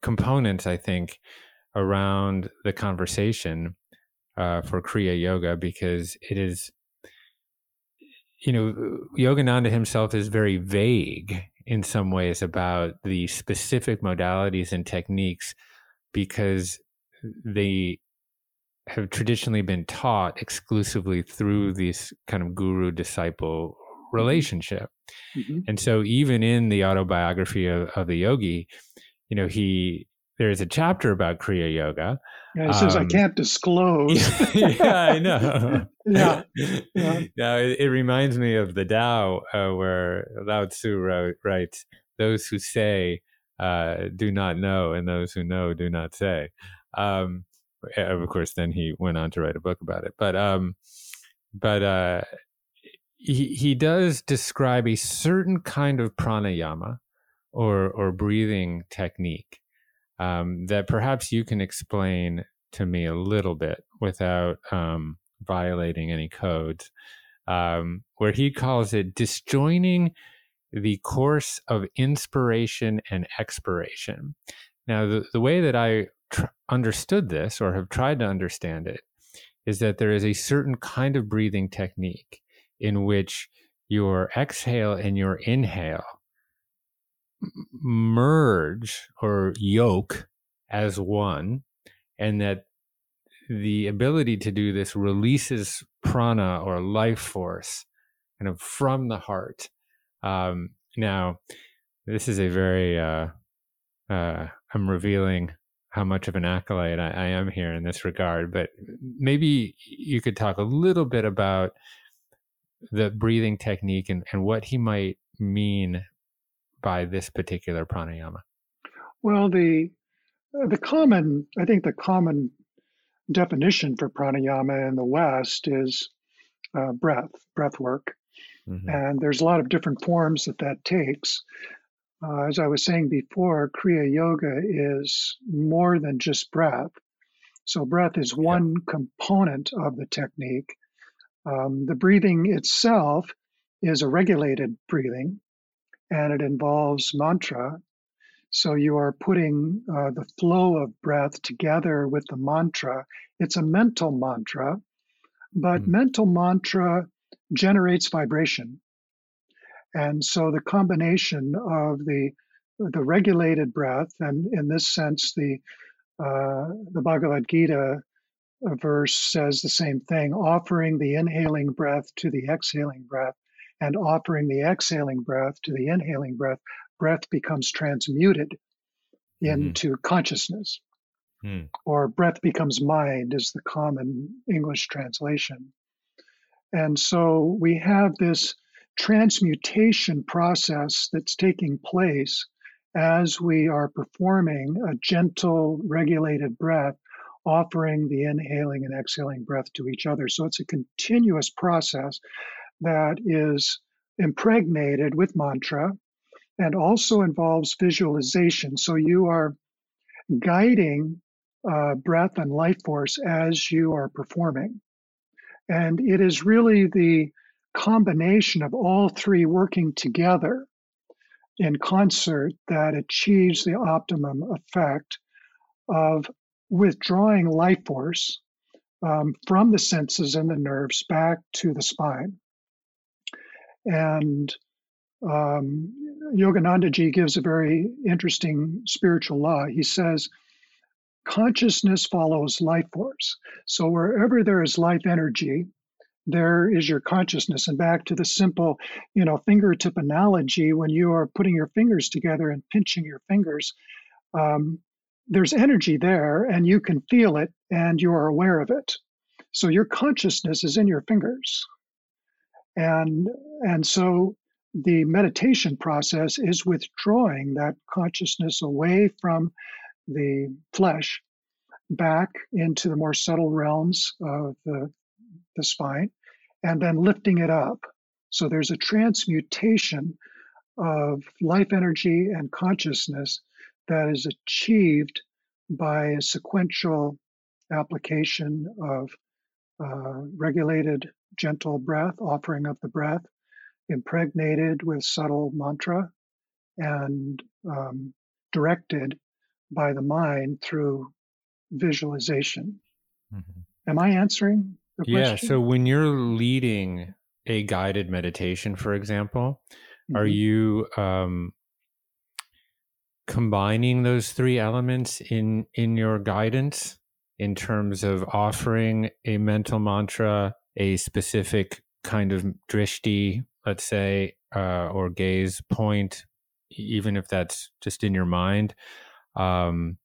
components, I think, around the conversation uh, for Kriya Yoga because it is, you know, Yogananda himself is very vague in some ways about the specific modalities and techniques because they have traditionally been taught exclusively through this kind of guru disciple relationship. Mm-hmm. And so even in the autobiography of, of the yogi, you know, he there's a chapter about Kriya Yoga. Yeah, he says, um, I can't disclose. yeah, I know. yeah. yeah. Now, it, it, reminds me of the Tao, uh, where Lao Tzu wrote, writes, Those who say uh, do not know, and those who know do not say. Um, of course, then he went on to write a book about it. But, um, but uh, he, he does describe a certain kind of pranayama or, or breathing technique um, that perhaps you can explain to me a little bit without um, violating any codes, um, where he calls it disjoining the course of inspiration and expiration. Now, the, the way that I tr- understood this or have tried to understand it is that there is a certain kind of breathing technique in which your exhale and your inhale merge or yoke as one, and that the ability to do this releases prana or life force kind of from the heart. Um, now, this is a very, uh, uh, I'm revealing how much of an acolyte I, I, am here in this regard, but maybe you could talk a little bit about the breathing technique and, and what he might mean by this particular pranayama? Well, the the common, I think, the common definition for pranayama in the West is uh, breath, breath work, mm-hmm. and there's a lot of different forms that that takes. Uh, as I was saying before, Kriya Yoga is more than just breath. So, breath is one yeah. component of the technique. Um, the breathing itself is a regulated breathing and it involves mantra. So you are putting uh, the flow of breath together with the mantra. It's a mental mantra, but mm mental mantra generates vibration. And so the combination of the the regulated breath, and in this sense, the uh, the Bhagavad Gita verse says the same thing, offering the inhaling breath to the exhaling breath and offering the exhaling breath to the inhaling breath, breath becomes transmuted mm-hmm. into mm. consciousness. Mm. Or breath becomes mind, is the common English translation. And so we have this transmutation process that's taking place as we are performing a gentle, regulated breath, offering the inhaling and exhaling breath to each other. So it's a continuous process that is impregnated with mantra and also involves visualization. So you are guiding uh, breath and life force as you are performing. And it is really the combination of all three working together in concert that achieves the optimum effect of withdrawing life force um, from the senses and the nerves back to the spine. And um, Yogananda ji gives a very interesting spiritual law. He says, consciousness follows life force. So wherever there is life energy, there is your consciousness. And back to the simple, you know, fingertip analogy, when you are putting your fingers together and pinching your fingers, um, there's energy there and you can feel it and you are aware of it. So your consciousness is in your fingers. And, and so the meditation process is withdrawing that consciousness away from the flesh back into the more subtle realms of the, the spine and then lifting it up. So there's a transmutation of life energy and consciousness that is achieved by a sequential application of uh, regulated gentle breath, offering of the breath, impregnated with subtle mantra, and um, directed by the mind through visualization. Mm-hmm. Am I answering the yeah, question? Yeah. So when you're leading a guided meditation, for example, mm-hmm. are you um, combining those three elements in in your guidance? in terms of offering a mental mantra, a specific kind of drishti, let's say, uh, or gaze point, even if that's just in your mind, um,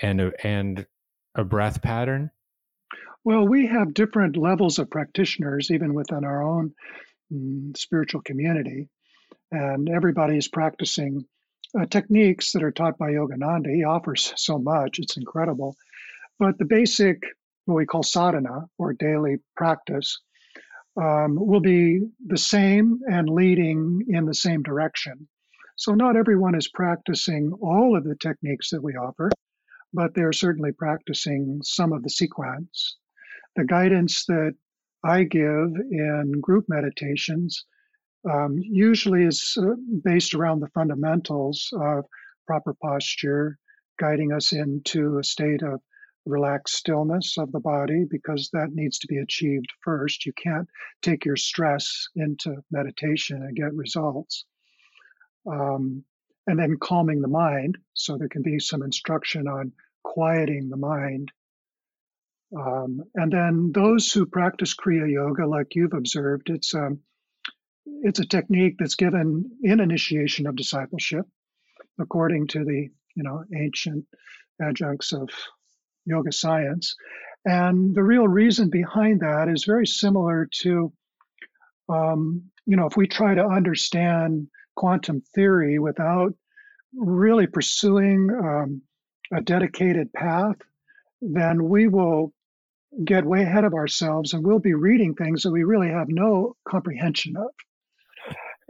and a, and a breath pattern? Well, we have different levels of practitioners, even within our own mm, spiritual community, and everybody is practicing uh, techniques that are taught by Yogananda. He offers so much; it's incredible. But the basic, what we call sadhana or daily practice, um, will be the same and leading in the same direction. So, not everyone is practicing all of the techniques that we offer, but they're certainly practicing some of the sequence. The guidance that I give in group meditations um, usually is uh, based around the fundamentals of proper posture, guiding us into a state of relaxed stillness of the body because that needs to be achieved first. You can't take your stress into meditation and get results. Um, and then calming the mind. So there can be some instruction on quieting the mind. Um, and then those who practice Kriya Yoga, like you've observed, it's a, um, it's a technique that's given in initiation of discipleship, according to the you know ancient adjuncts of yoga science. And the real reason behind that is very similar to, um, you know, if we try to understand quantum theory without really pursuing um, a dedicated path, then we will get way ahead of ourselves and we'll be reading things that we really have no comprehension of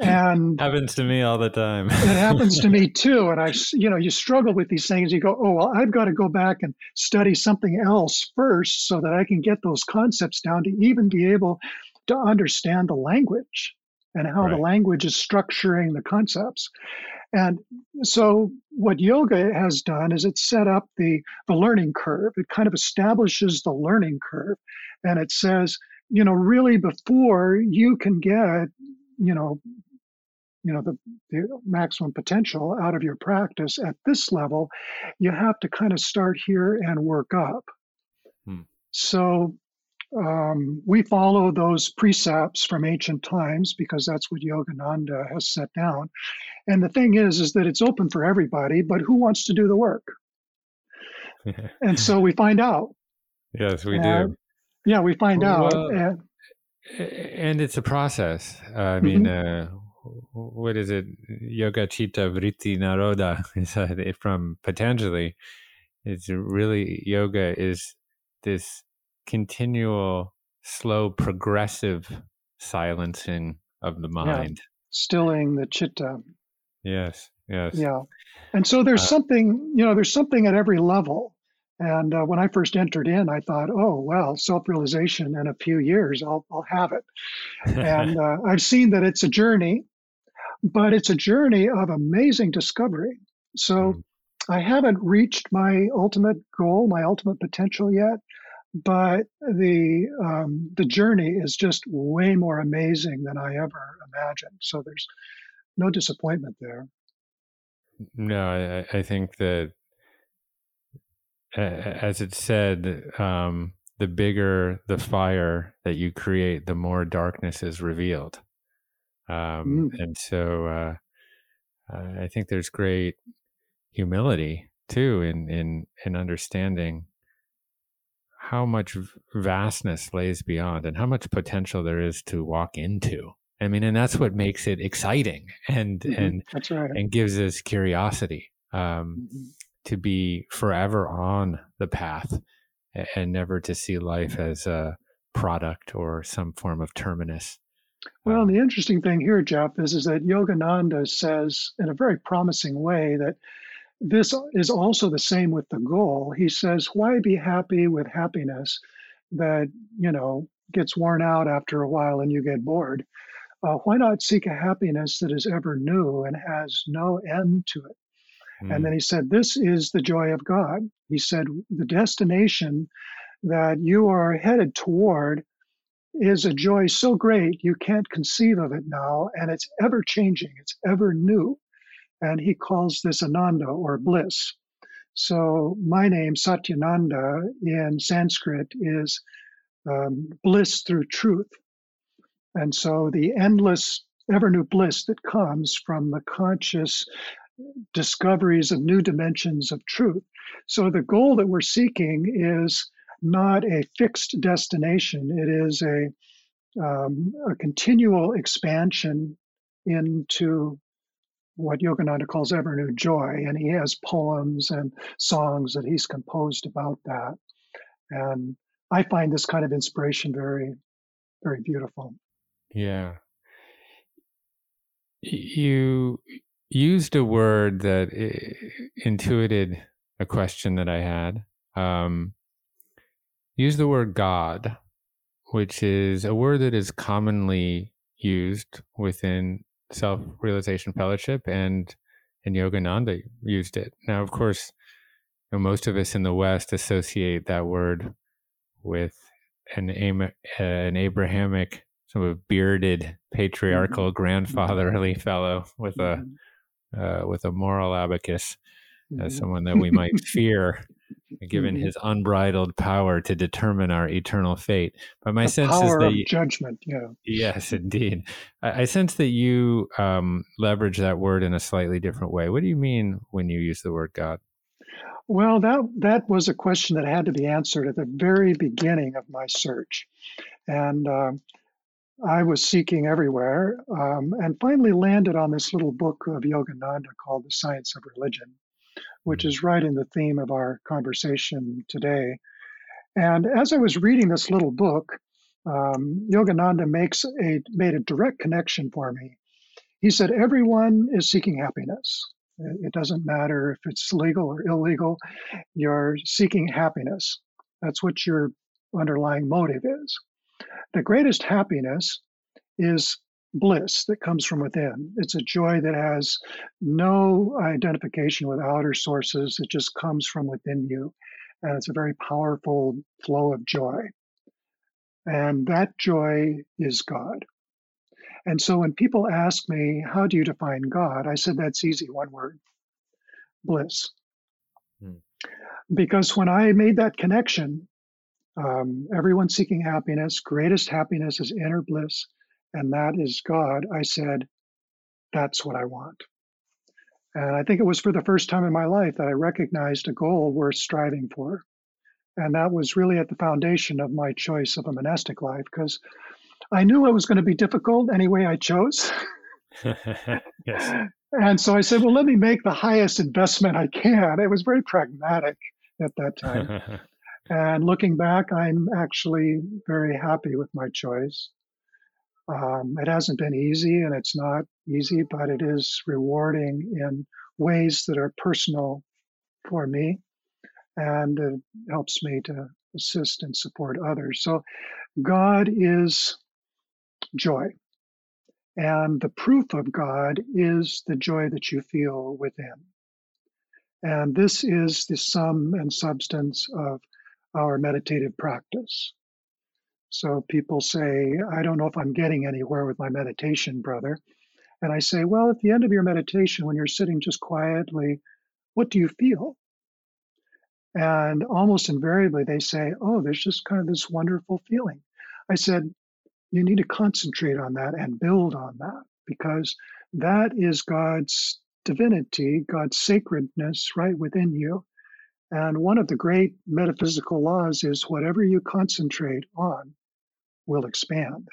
and happens to me all the time. It happens to me too and i you know you struggle with these things you go oh well i've got to go back and study something else first so that i can get those concepts down to even be able to understand the language and how right. the language is structuring the concepts. And so what yoga has done is it set up the the learning curve. It kind of establishes the learning curve and it says you know really before you can get you know you know the, the maximum potential out of your practice at this level you have to kind of start here and work up. Hmm. so um, we follow those precepts from ancient times because that's what yogananda has set down. And the thing is is that it's open for everybody but who wants to do the work? And so we find out. Yes we do. Yeah we find well, out and, and it's a process. I mean mm-hmm. uh, what is it? Yoga Chitta Vritti Nirodha is from Patanjali. It's really yoga is this continual, slow, progressive silencing of the mind, yeah. stilling the chitta. Yes, yes. Yeah, and so there's uh, something you know there's something at every level. And uh, when I first entered in, I thought, oh, well, self realization in a few years, I'll, I'll have it. and uh, I've seen that it's a journey but it's a journey of amazing discovery. So mm. I haven't reached my ultimate goal, my ultimate potential yet, but the um, the journey is just way more amazing than I ever imagined. So there's no disappointment there. No, I, I think that as it said, um, the bigger the fire that you create, the more darkness is revealed. Um, mm. And so uh, I think there's great humility too in in in understanding how much vastness lays beyond and how much potential there is to walk into. I mean, and that's what makes it exciting and mm-hmm. and right. and gives us curiosity um, mm-hmm. to be forever on the path and never to see life as a product or some form of terminus. Well, the interesting thing here, Jeff, is, is that Yogananda says in a very promising way that this is also the same with the goal. He says, why be happy with happiness that, you know, gets worn out after a while and you get bored? Uh, why not seek a happiness that is ever new and has no end to it? Mm. And then he said, This is the joy of God. He said, The destination that you are headed toward is a joy so great you can't conceive of it now, and it's ever changing, it's ever new. And he calls this ananda or bliss. So my name, Satyananda, in Sanskrit is um, bliss through truth. And so the endless, ever new bliss that comes from the conscious discoveries of new dimensions of truth. So the goal that we're seeking is not a fixed destination, it is a, um, a continual expansion into what Yogananda calls ever new joy. And he has poems and songs that he's composed about that. And I find this kind of inspiration very, very beautiful. Yeah. You used a word that intuited a question that I had. Um, use the word God, which is a word that is commonly used within self realization fellowship and and Yogananda used it. Now, of course, you know, most of us in the West associate that word with an an Abrahamic sort of bearded patriarchal mm-hmm. grandfatherly fellow with a mm-hmm. uh, with a moral abacus as mm-hmm. someone that we might fear given mm-hmm. his unbridled power to determine our eternal fate. But my the sense is that you, judgment, yeah. Yes, indeed. I, I sense that you um, leverage that word in a slightly different way. What do you mean when you use the word God? Well, that that was a question that had to be answered at the very beginning of my search, and uh, I was seeking everywhere, um, and finally landed on this little book of Yogananda called "The Science of Religion," which is right in the theme of our conversation today. And as I was reading this little book, um, Yogananda makes a made a direct connection for me. He said, "Everyone is seeking happiness. It doesn't matter if it's legal or illegal. You're seeking happiness. That's what your underlying motive is. The greatest happiness is bliss that comes from within. It's a joy that has no identification with outer sources. It just comes from within you. And it's a very powerful flow of joy. And that joy is God. And so when people ask me, how do you define God? I said, that's easy, one word bliss. Hmm. Because when I made that connection, um, everyone seeking happiness, greatest happiness is inner bliss and that is God, I said, that's what I want. And I think it was for the first time in my life that I recognized a goal worth striving for. And that was really at the foundation of my choice of a monastic life because I knew it was going to be difficult anyway I chose. yes. And so I said, well, let me make the highest investment I can. It was very pragmatic at that time. and looking back, I'm actually very happy with my choice. Um, it hasn't been easy and it's not easy, but it is rewarding in ways that are personal for me and it helps me to assist and support others. So, God is joy. And the proof of God is the joy that you feel within. And this is the sum and substance of our meditative practice. So people say, I don't know if I'm getting anywhere with my meditation, brother. And I say, well, at the end of your meditation, when you're sitting just quietly, what do you feel? And almost invariably, they say, oh, there's just kind of this wonderful feeling. I said, you need to concentrate on that and build on that because that is God's divinity, God's sacredness right within you. And one of the great metaphysical laws is whatever you concentrate on, will expand.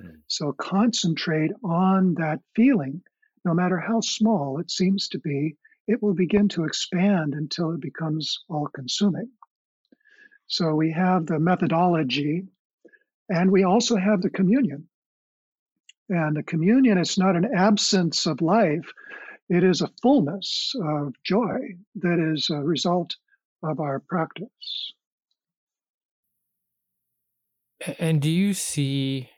Mm. So concentrate on that feeling, no matter how small it seems to be, it will begin to expand until it becomes all consuming. So we have the methodology and we also have the communion. And the communion is not an absence of life, it is a fullness of joy that is a result of our practice. And do you see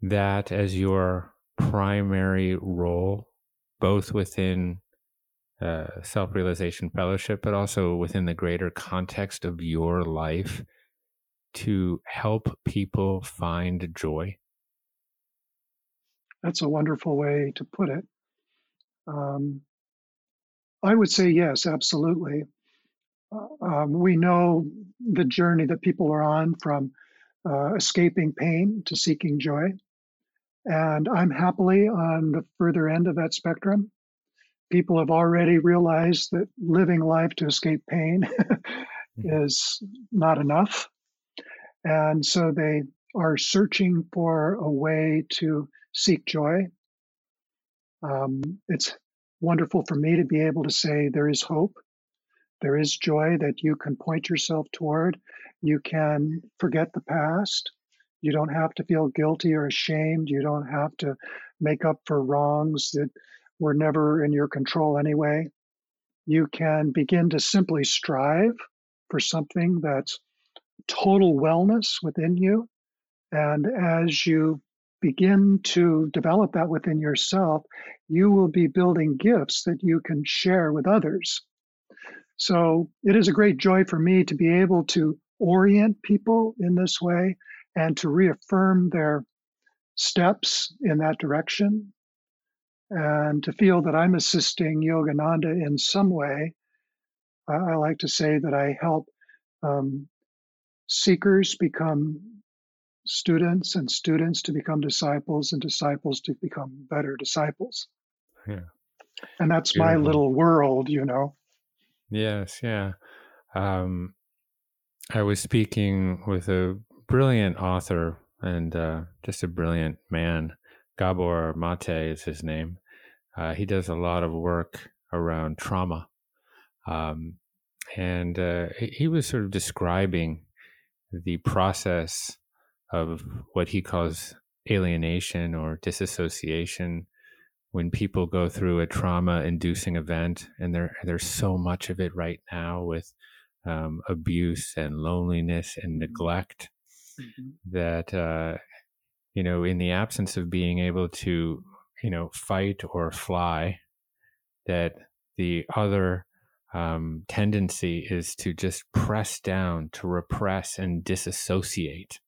that as your primary role, both within uh, self realization fellowship, but also within the greater context of your life to help people find joy? That's a wonderful way to put it. Um, I would say yes, absolutely. Um, we know the journey that people are on from uh, escaping pain to seeking joy. And I'm happily on the further end of that spectrum. People have already realized that living life to escape pain mm-hmm. is not enough. And so they are searching for a way to seek joy. Um, it's wonderful for me to be able to say there is hope, there is joy that you can point yourself toward. You can forget the past. You don't have to feel guilty or ashamed. You don't have to make up for wrongs that were never in your control anyway. You can begin to simply strive for something that's total wellness within you. And as you begin to develop that within yourself, you will be building gifts that you can share with others. So it is a great joy for me to be able to orient people in this way and to reaffirm their steps in that direction and to feel that I'm assisting Yogananda in some way. I, like to say that I help um, seekers become students and students to become disciples and disciples to become better disciples. Yeah. And that's Beautiful. my little world, you know. Yes, yeah. Um, I was speaking with a brilliant author and uh, just a brilliant man. Gabor Mate is his name. Uh, he does a lot of work around trauma. Um, and uh, he was sort of describing the process of what he calls alienation or disassociation when people go through a trauma inducing event and there there's so much of it right now with um, abuse and loneliness and mm-hmm. neglect mm-hmm. that uh, you know in the absence of being able to you know fight or fly that the other um, tendency is to just press down to repress and disassociate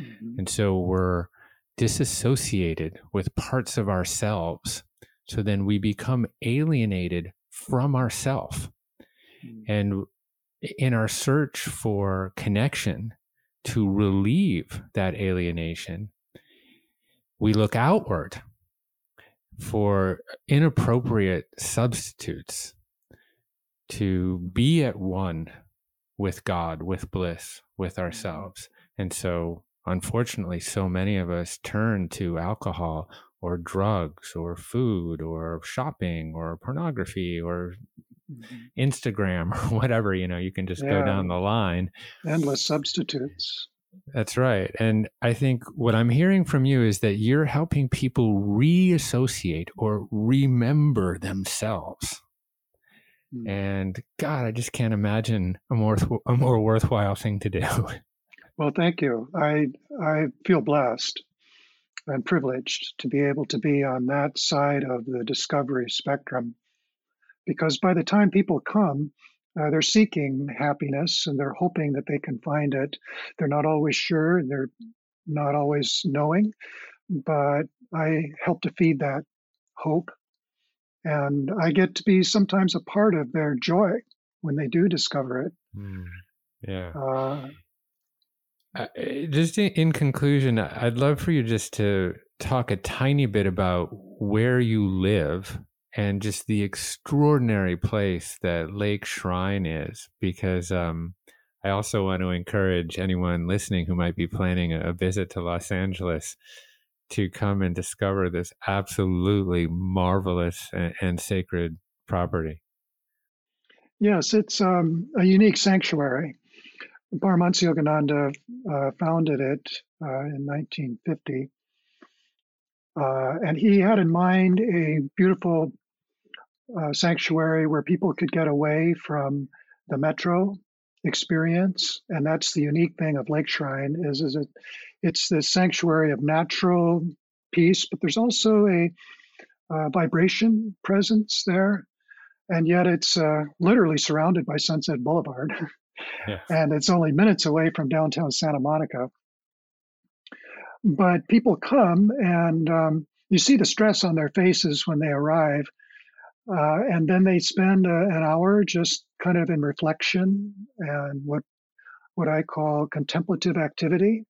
mm-hmm. and so we're disassociated with parts of ourselves. So then we become alienated from ourself. Mm. And in our search for connection to relieve that alienation, we look outward for inappropriate substitutes to be at one with God, with bliss, with mm-hmm. ourselves. And so unfortunately, so many of us turn to alcohol or drugs or food or shopping or pornography or mm-hmm. Instagram or whatever, you know, you can just yeah. go down the line. Endless substitutes. That's right. And I think what I'm hearing from you is that you're helping people reassociate or remember themselves. Mm. And God, I just can't imagine a more a more worthwhile thing to do. Well, thank you. I I feel blessed and privileged to be able to be on that side of the discovery spectrum, because by the time people come, uh, they're seeking happiness and they're hoping that they can find it. They're not always sure. They're not always knowing, but I help to feed that hope, and I get to be sometimes a part of their joy when they do discover it. Mm, yeah. Uh, uh, just in conclusion, I'd love for you just to talk a tiny bit about where you live and just the extraordinary place that Lake Shrine is, because um, I also want to encourage anyone listening who might be planning a visit to Los Angeles to come and discover this absolutely marvelous and, and sacred property. Yes, it's um, a unique sanctuary. Paramahansa Yogananda uh, founded it uh, in 1950. Uh, and he had in mind a beautiful uh, sanctuary where people could get away from the metro experience. And that's the unique thing of Lake Shrine is, is it, it's this sanctuary of natural peace, but there's also a uh, vibration presence there. And yet it's uh, literally surrounded by Sunset Boulevard. and it's only minutes away from downtown Santa Monica. But people come and um, you see the stress on their faces when they arrive. Uh, and then they spend a, an hour just kind of in reflection and what what I call contemplative activity.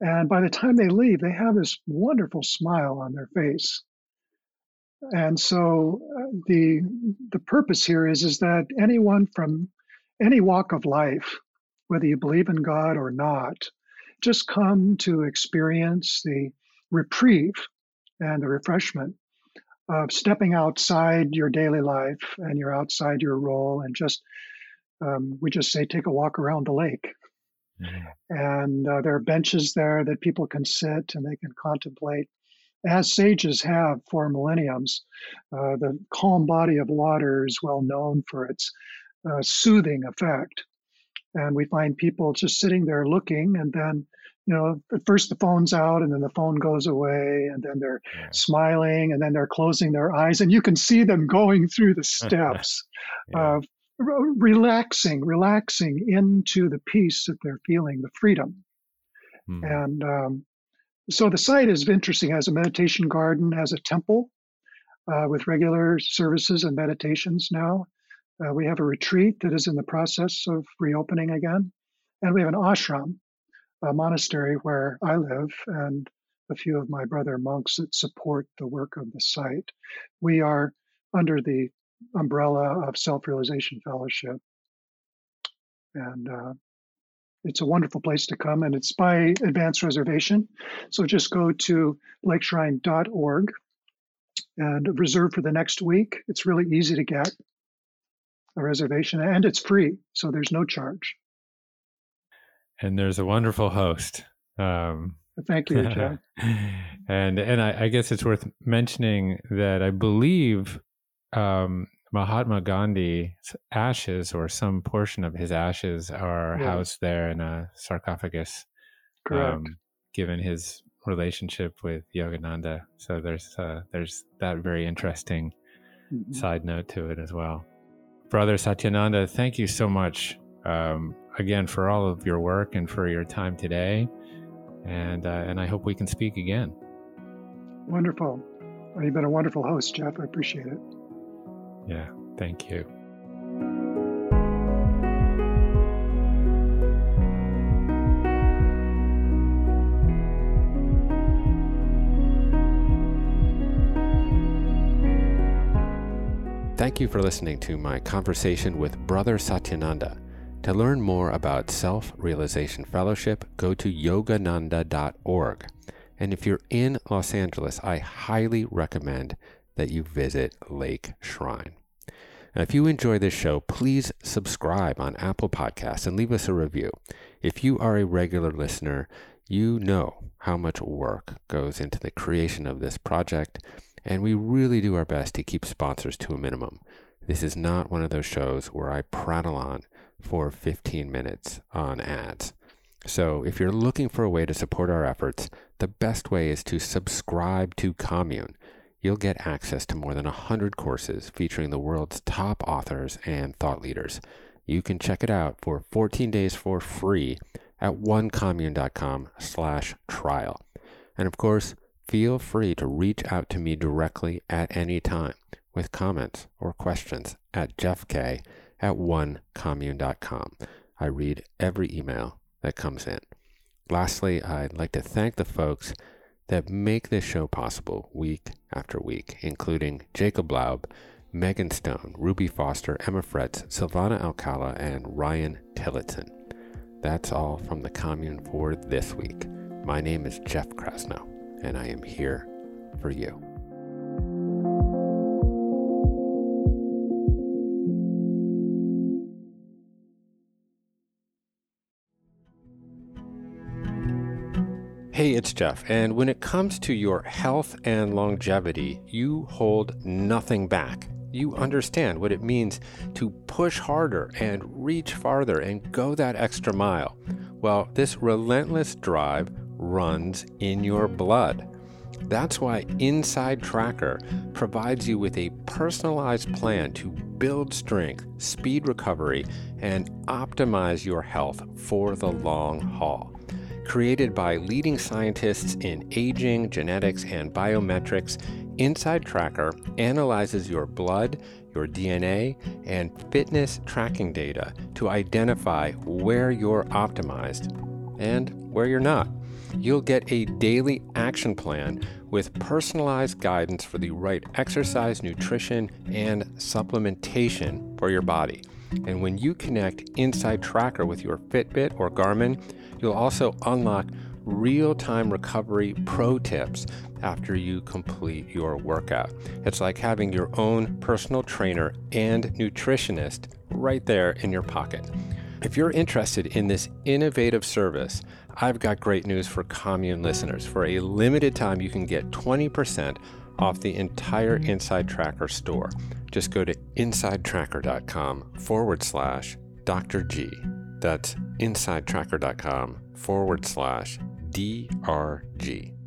And by the time they leave, they have this wonderful smile on their face. And so uh, the the purpose here is is that anyone from any walk of life, whether you believe in God or not, just come to experience the reprieve and the refreshment of stepping outside your daily life and you're outside your role and just um, we just say take a walk around the lake mm-hmm. and uh, there are benches there that people can sit and they can contemplate as sages have for millenniums uh, the calm body of water is well known for its uh, soothing effect and we find people just sitting there looking and then you know, at first the phone's out and then the phone goes away and then they're yeah. smiling and then they're closing their eyes and you can see them going through the steps yeah. of relaxing, relaxing into the peace that they're feeling, the freedom. Hmm. And um, so the site is interesting as a meditation garden, as a temple uh, with regular services and meditations now. Uh, we have a retreat that is in the process of reopening again. And we have an ashram, a monastery where I live and a few of my brother monks that support the work of the site. We are under the umbrella of Self Realization Fellowship. And uh, it's a wonderful place to come, and it's by advance reservation. So just go to lakeshrine.org and reserve for the next week. It's really easy to get a reservation, and it's free, so there's no charge and there's a wonderful host. Um, Thank you, and and I, I, guess it's worth mentioning that I believe um, Mahatma Gandhi's ashes, or some portion of his ashes, are yeah. housed there in a sarcophagus. Correct. Um, given his relationship with Yogananda, so there's uh, there's that very interesting mm-hmm. side note to it as well. Brother Satyananda, thank you so much um, again for all of your work and for your time today. And, uh, and I hope we can speak again. Wonderful. Well, you've been a wonderful host, Jeff. I appreciate it. Yeah, thank you. Thank you for listening to my conversation with Brother Satyananda. To learn more about Self Realization Fellowship, go to yogananda.org. And if you're in Los Angeles, I highly recommend that you visit Lake Shrine. Now, if you enjoy this show, please subscribe on Apple Podcasts and leave us a review. If you are a regular listener, you know how much work goes into the creation of this project, and we really do our best to keep sponsors to a minimum. This is not one of those shows where I prattle on for 15 minutes on ads. So, if you're looking for a way to support our efforts, the best way is to subscribe to Commune. You'll get access to more than 100 courses featuring the world's top authors and thought leaders. You can check it out for 14 days for free at onecommune.com slash trial. And of course, feel free to reach out to me directly at any time with comments or questions at jeffk at onecommune.com. I read every email that comes in. Lastly, I'd like to thank the folks that make this show possible week after week, including Jacob Laub, Megan Stone, Ruby Foster, Emma Fretz, Silvana Alcala, and Ryan Tillotson. That's all from the commune for this week. My name is Jeff Krasno, and I am here for you. Hey, it's Jeff, and when it comes to your health and longevity, you hold nothing back. You understand what it means to push harder and reach farther and go that extra mile. Well, this relentless drive runs in your blood. That's why Inside Tracker provides you with a personalized plan to build strength, speed recovery, and optimize your health for the long haul. Created by leading scientists in aging, genetics, and biometrics, Inside Tracker analyzes your blood, your DNA, and fitness tracking data to identify where you're optimized and where you're not. You'll get a daily action plan with personalized guidance for the right exercise, nutrition, and supplementation for your body. And when you connect Inside Tracker with your Fitbit or Garmin, you'll also unlock real time recovery pro tips after you complete your workout. It's like having your own personal trainer and nutritionist right there in your pocket. If you're interested in this innovative service, I've got great news for commune listeners. For a limited time, you can get 20% off the entire Inside Tracker store. Just go to insidetracker.com forward slash Dr. G. That's insidetracker.com forward slash DRG.